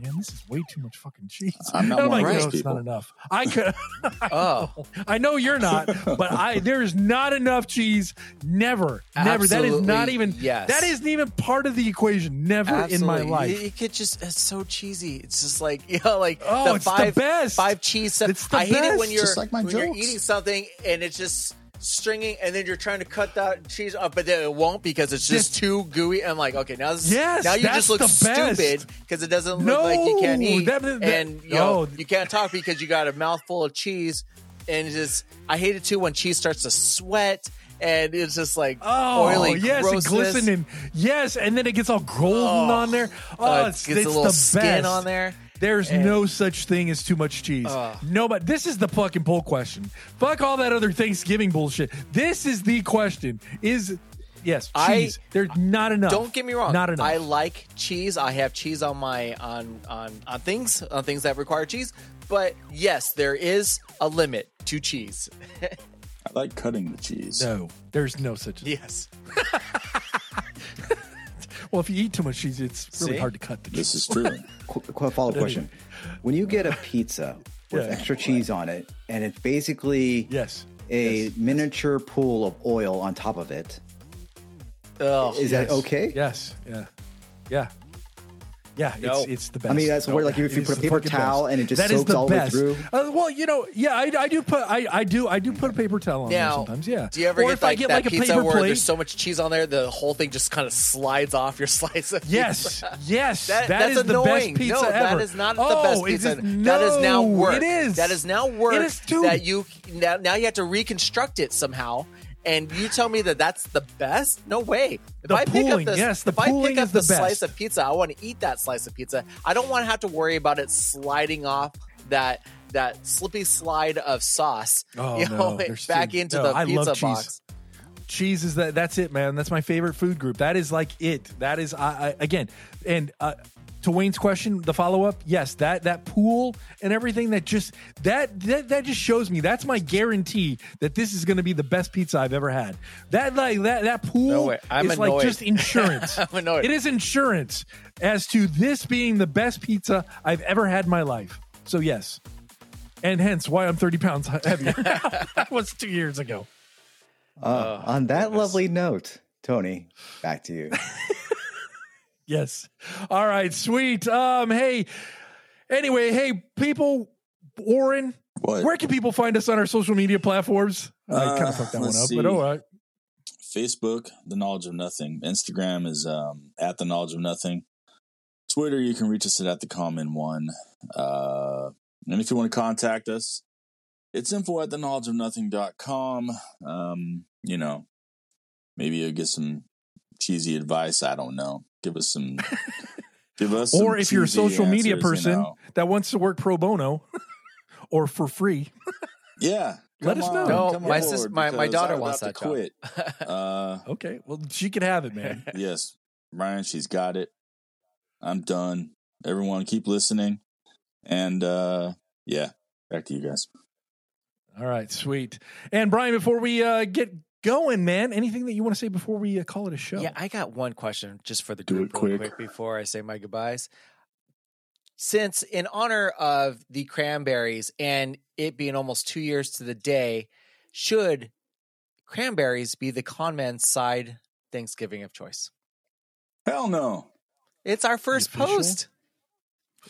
"God, Man, this is way too much fucking cheese.
I'm not
And
one of
like,
those
no, it's
people.
not enough. I could.
Oh.
I know you're not, but I there's not enough cheese. Never, never. That is not even.
yes.
That isn't even part of the equation. Never in my life.
It, you could just it's so cheesy. It's just like you know, like
Oh,
the
it's the
five
best.
five cheese stuff.
It's the
I hate it when you're
Just like my
when you're eating something and it's just stringing and then you're trying to cut that cheese up but then it won't because it's just
Yes.
too gooey. I'm like, okay, now this,
Yes,
now you just look stupid because it doesn't look like you can't eat
that- that-
and you know
no.
you can't talk because you got a mouthful of cheese and just I hate it too when cheese starts to sweat and it's just like
Oh,
oily
yes,
grossness.
and glistening. Yes, and then it gets all golden
Oh,
on there. Oh,
uh,
it's,
gets
it's
a little
the
skin
best.
on there.
There's
And-
no such thing as too much cheese.
Ugh.
no, but this is the fucking poll question. Fuck all that other Thanksgiving bullshit. This is the question. Is yes,
I-
There's not enough.
Don't get me wrong.
Not enough.
I like cheese. I have cheese on my on on on things on things that require cheese. But yes, there is a limit to cheese.
I like cutting the cheese.
no, there's no such.
yes.
Well, if you eat too much cheese, it's really
See?
hard to cut the cheese.
This is true.
Qu- qu- follow up question: When you get a pizza with
Yeah.
extra cheese on it, and it's basically
Yes.
a
Yes.
miniature pool of oil on top of it,
Oh,
is that okay?
Yes. Yeah. Yeah. Yeah,
No.
it's it's the best.
I mean, that's where like if you
It's
put a paper towel
best.
and it just
That is
soaks
the
all the way through.
Uh, well, you know, yeah, I, I do put I, I do I do put a paper towel on there
Now,
sometimes. Yeah.
Do you ever
or
get
if
like
I get
that
like a
pizza
paper
where
plate?
there's so much cheese on there, the whole thing just kind of slides off your slice of
Yes,
pizza?
yes,
That,
that
that's
is the
annoying.
best pizza
no,
ever.
that is not the
Oh,
best pizza.
is-
that is now
no,
work.
it is.
That is now work.
It is too-
that you now, now you have to reconstruct it somehow. And you tell me that that's the best? No way. If
The
I pick up this,
yes, the
if I pick up
is the
the slice of pizza, I want to eat that slice of pizza. I don't want to have to worry about it sliding off that that slippy slide of sauce.
Oh,
you know,
no,
back into
no,
the
I
pizza
cheese.
box.
cheese is that that's it man that's my favorite food group that is like it that is I, I again and uh to Wayne's question, the follow up, yes, that that pool and everything that just that that that just shows me that's my guarantee that this is going to be the best pizza I've ever had. That like that that pool
No way. I'm
is like just insurance.
I'm annoyed.
It is insurance as to this being the best pizza I've ever had in my life. So yes, and hence why I'm 30 pounds heavier. that was two years ago.
Uh, on that lovely note, Tony, back to you.
Yes. All right, sweet. Um, hey, anyway, hey, people, Warren,
What?
where can people find us on our social media platforms? I kind
Uh,
of fucked that one up,
see.
but all right.
Facebook, The Knowledge of Nothing. Instagram is um, at The Knowledge of Nothing. Twitter, you can reach us at, at the common one. Uh, and if you want to contact us, it's info at the knowledge of nothing.com. Um, you know, maybe you'll get some cheesy advice. I don't know. Give us some. give us.
Or
some
if you're a
cheesy
social media
answers, you
person
know.
that wants to work pro bono or for free,
yeah.
Let us know.
No, my
aboard,
sis- my- my daughter wants
about to
that job.
quit. Uh,
okay, well, she could have it, man.
yes, Ryan, she's got it. I'm done. Everyone, keep listening. And uh yeah, back to you guys.
all right, sweet. And Brian, before we uh, get going, man, anything that you want to say before we uh, call it a show?
Yeah, I got one question just for the
Do
group
it
really
quick.
quick before I say my goodbyes. Since in honor of the cranberries and it being almost two years to the day, should cranberries be the conman's side Thanksgiving of choice?
Hell no.
It's our first post.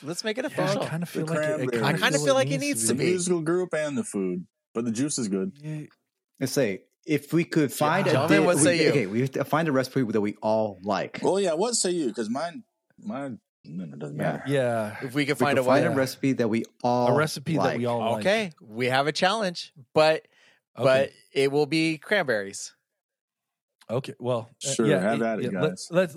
Let's make it
Yeah,
official.
I kind of feel
The
like it,
cranberries.
I kinda feel like it needs to
The
be.
musical group and the food. But the juice is good.
Yeah,
Let's say if we could find a
Gentlemen,
di-
what
we-
say you?
okay, we have to find a recipe that we all like.
Well yeah, what say you? Because mine mine no, it doesn't matter.
yeah.
if we can
If we
find
could
a
find
way.
a recipe that we all
a recipe that we
like.
all like.
Okay, we have a challenge, but
Okay.
but it will be cranberries.
Okay, well, uh,
Sure,
yeah,
have at it,
yeah, let-
guys.
Let's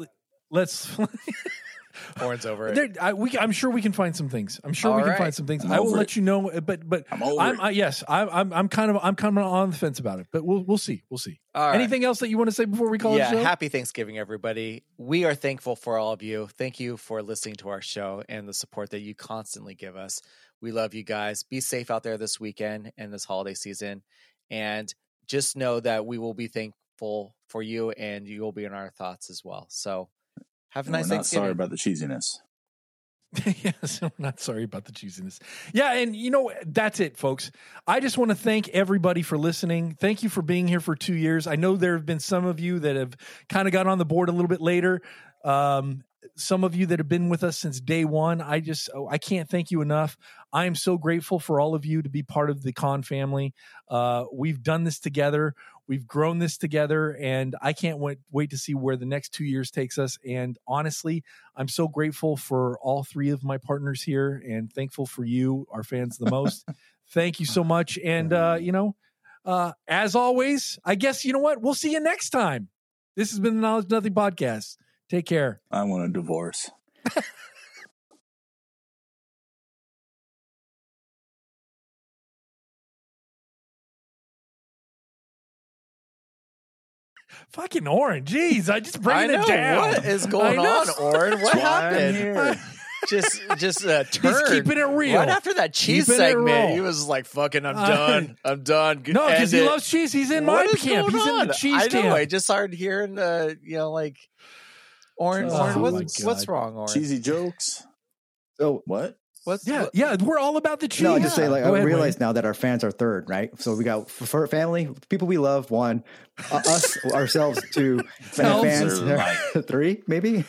let's.
Horns over it.
there, I, we, I'm sure we can find some things. I'm sure we
All
can
right.
find some things.
I'm
I will let
it.
you know. But but
I'm over
I'm. I, yes, I'm, I'm I'm kind of I'm kind of on the fence about it. But we'll we'll see. We'll see.
All right.
Anything else that you want to say before we call
yeah,
it a show?
happy Thanksgiving, everybody. We are thankful for all of you. Thank you for listening to our show and the support that you constantly give us. We love you guys. Be safe out there this weekend and this holiday season. And just know that we will be thankful for you and you will be in our thoughts as well. So have a
And
nice
we're not sorry about the cheesiness.
yes, I'm not sorry about the cheesiness. Yeah, and you know that's it, folks. I just want to thank everybody for listening. Thank you for being here for two years. I know there have been some of you that have kind of got on the board a little bit later. Um, some of you that have been with us since day one. I just oh, I can't thank you enough. I am so grateful for all of you to be part of the Con family. Uh, we've done this together. We've grown this together, and I can't wait wait to see where the next two years takes us. And honestly, I'm so grateful for all three of my partners here and thankful for you, our fans, the most. Thank you so much. And, uh, you know, uh, as always, I guess, you know what? We'll see you next time. This has been the Knowledge Nothing podcast. Take care.
I want a divorce.
Fucking Oren, jeez, I just bringing
I know
it down.
what is going on, Oren. What happened?
here.
just just uh, turn.
keeping it real.
Right after that cheese
Keeping
segment, he was like, "Fucking, I'm
Uh,
done. I'm done."
No, because he
it.
loves cheese. He's in
What
my
is
camp.
going
He's in
on?
the cheese
I know.
camp.
I just started hearing, uh, you know, like, Oren,
Oh,
Oren,
my
what's what's wrong, Oren?
Cheesy jokes.
So
What?
What's
yeah,
what-
yeah, we're all about the cheese.
no, I just say like
Go
I
ahead,
realize
Wayne.
now that our fans are third, right? So we got for, for family, people we love, one, uh, us ourselves, two, and fans
are
three, maybe.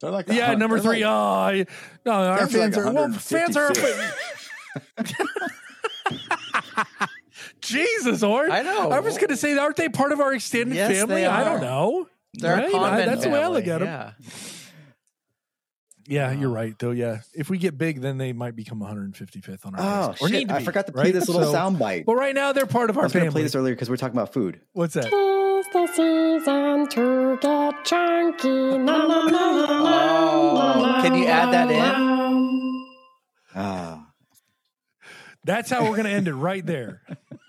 They're like
Yeah,
hun-
number three.
like-
oh, I- no, our
Fans are like
fans are well. Fans are. Jesus, Oren.
I know.
I was going to say, aren't they part of our extended
Yes,
family? I don't know.
They're a
Right? I- that's the way I look
family,
at 'em.
Yeah.
Yeah, you're right, though. Yeah, if we get big, then they might become 155th on our
Oh
list. Or
shit!
need to
I
be,
forgot to play
right?
this little
So-
sound bite.
Well, right now they're part of our
I
our
was going to play this earlier because we're talking about food.
What's that?
Tis the season to get chunky. Na, na, na, na,
Oh, can you add that in?
Ah,
That's how we're going to end it right there.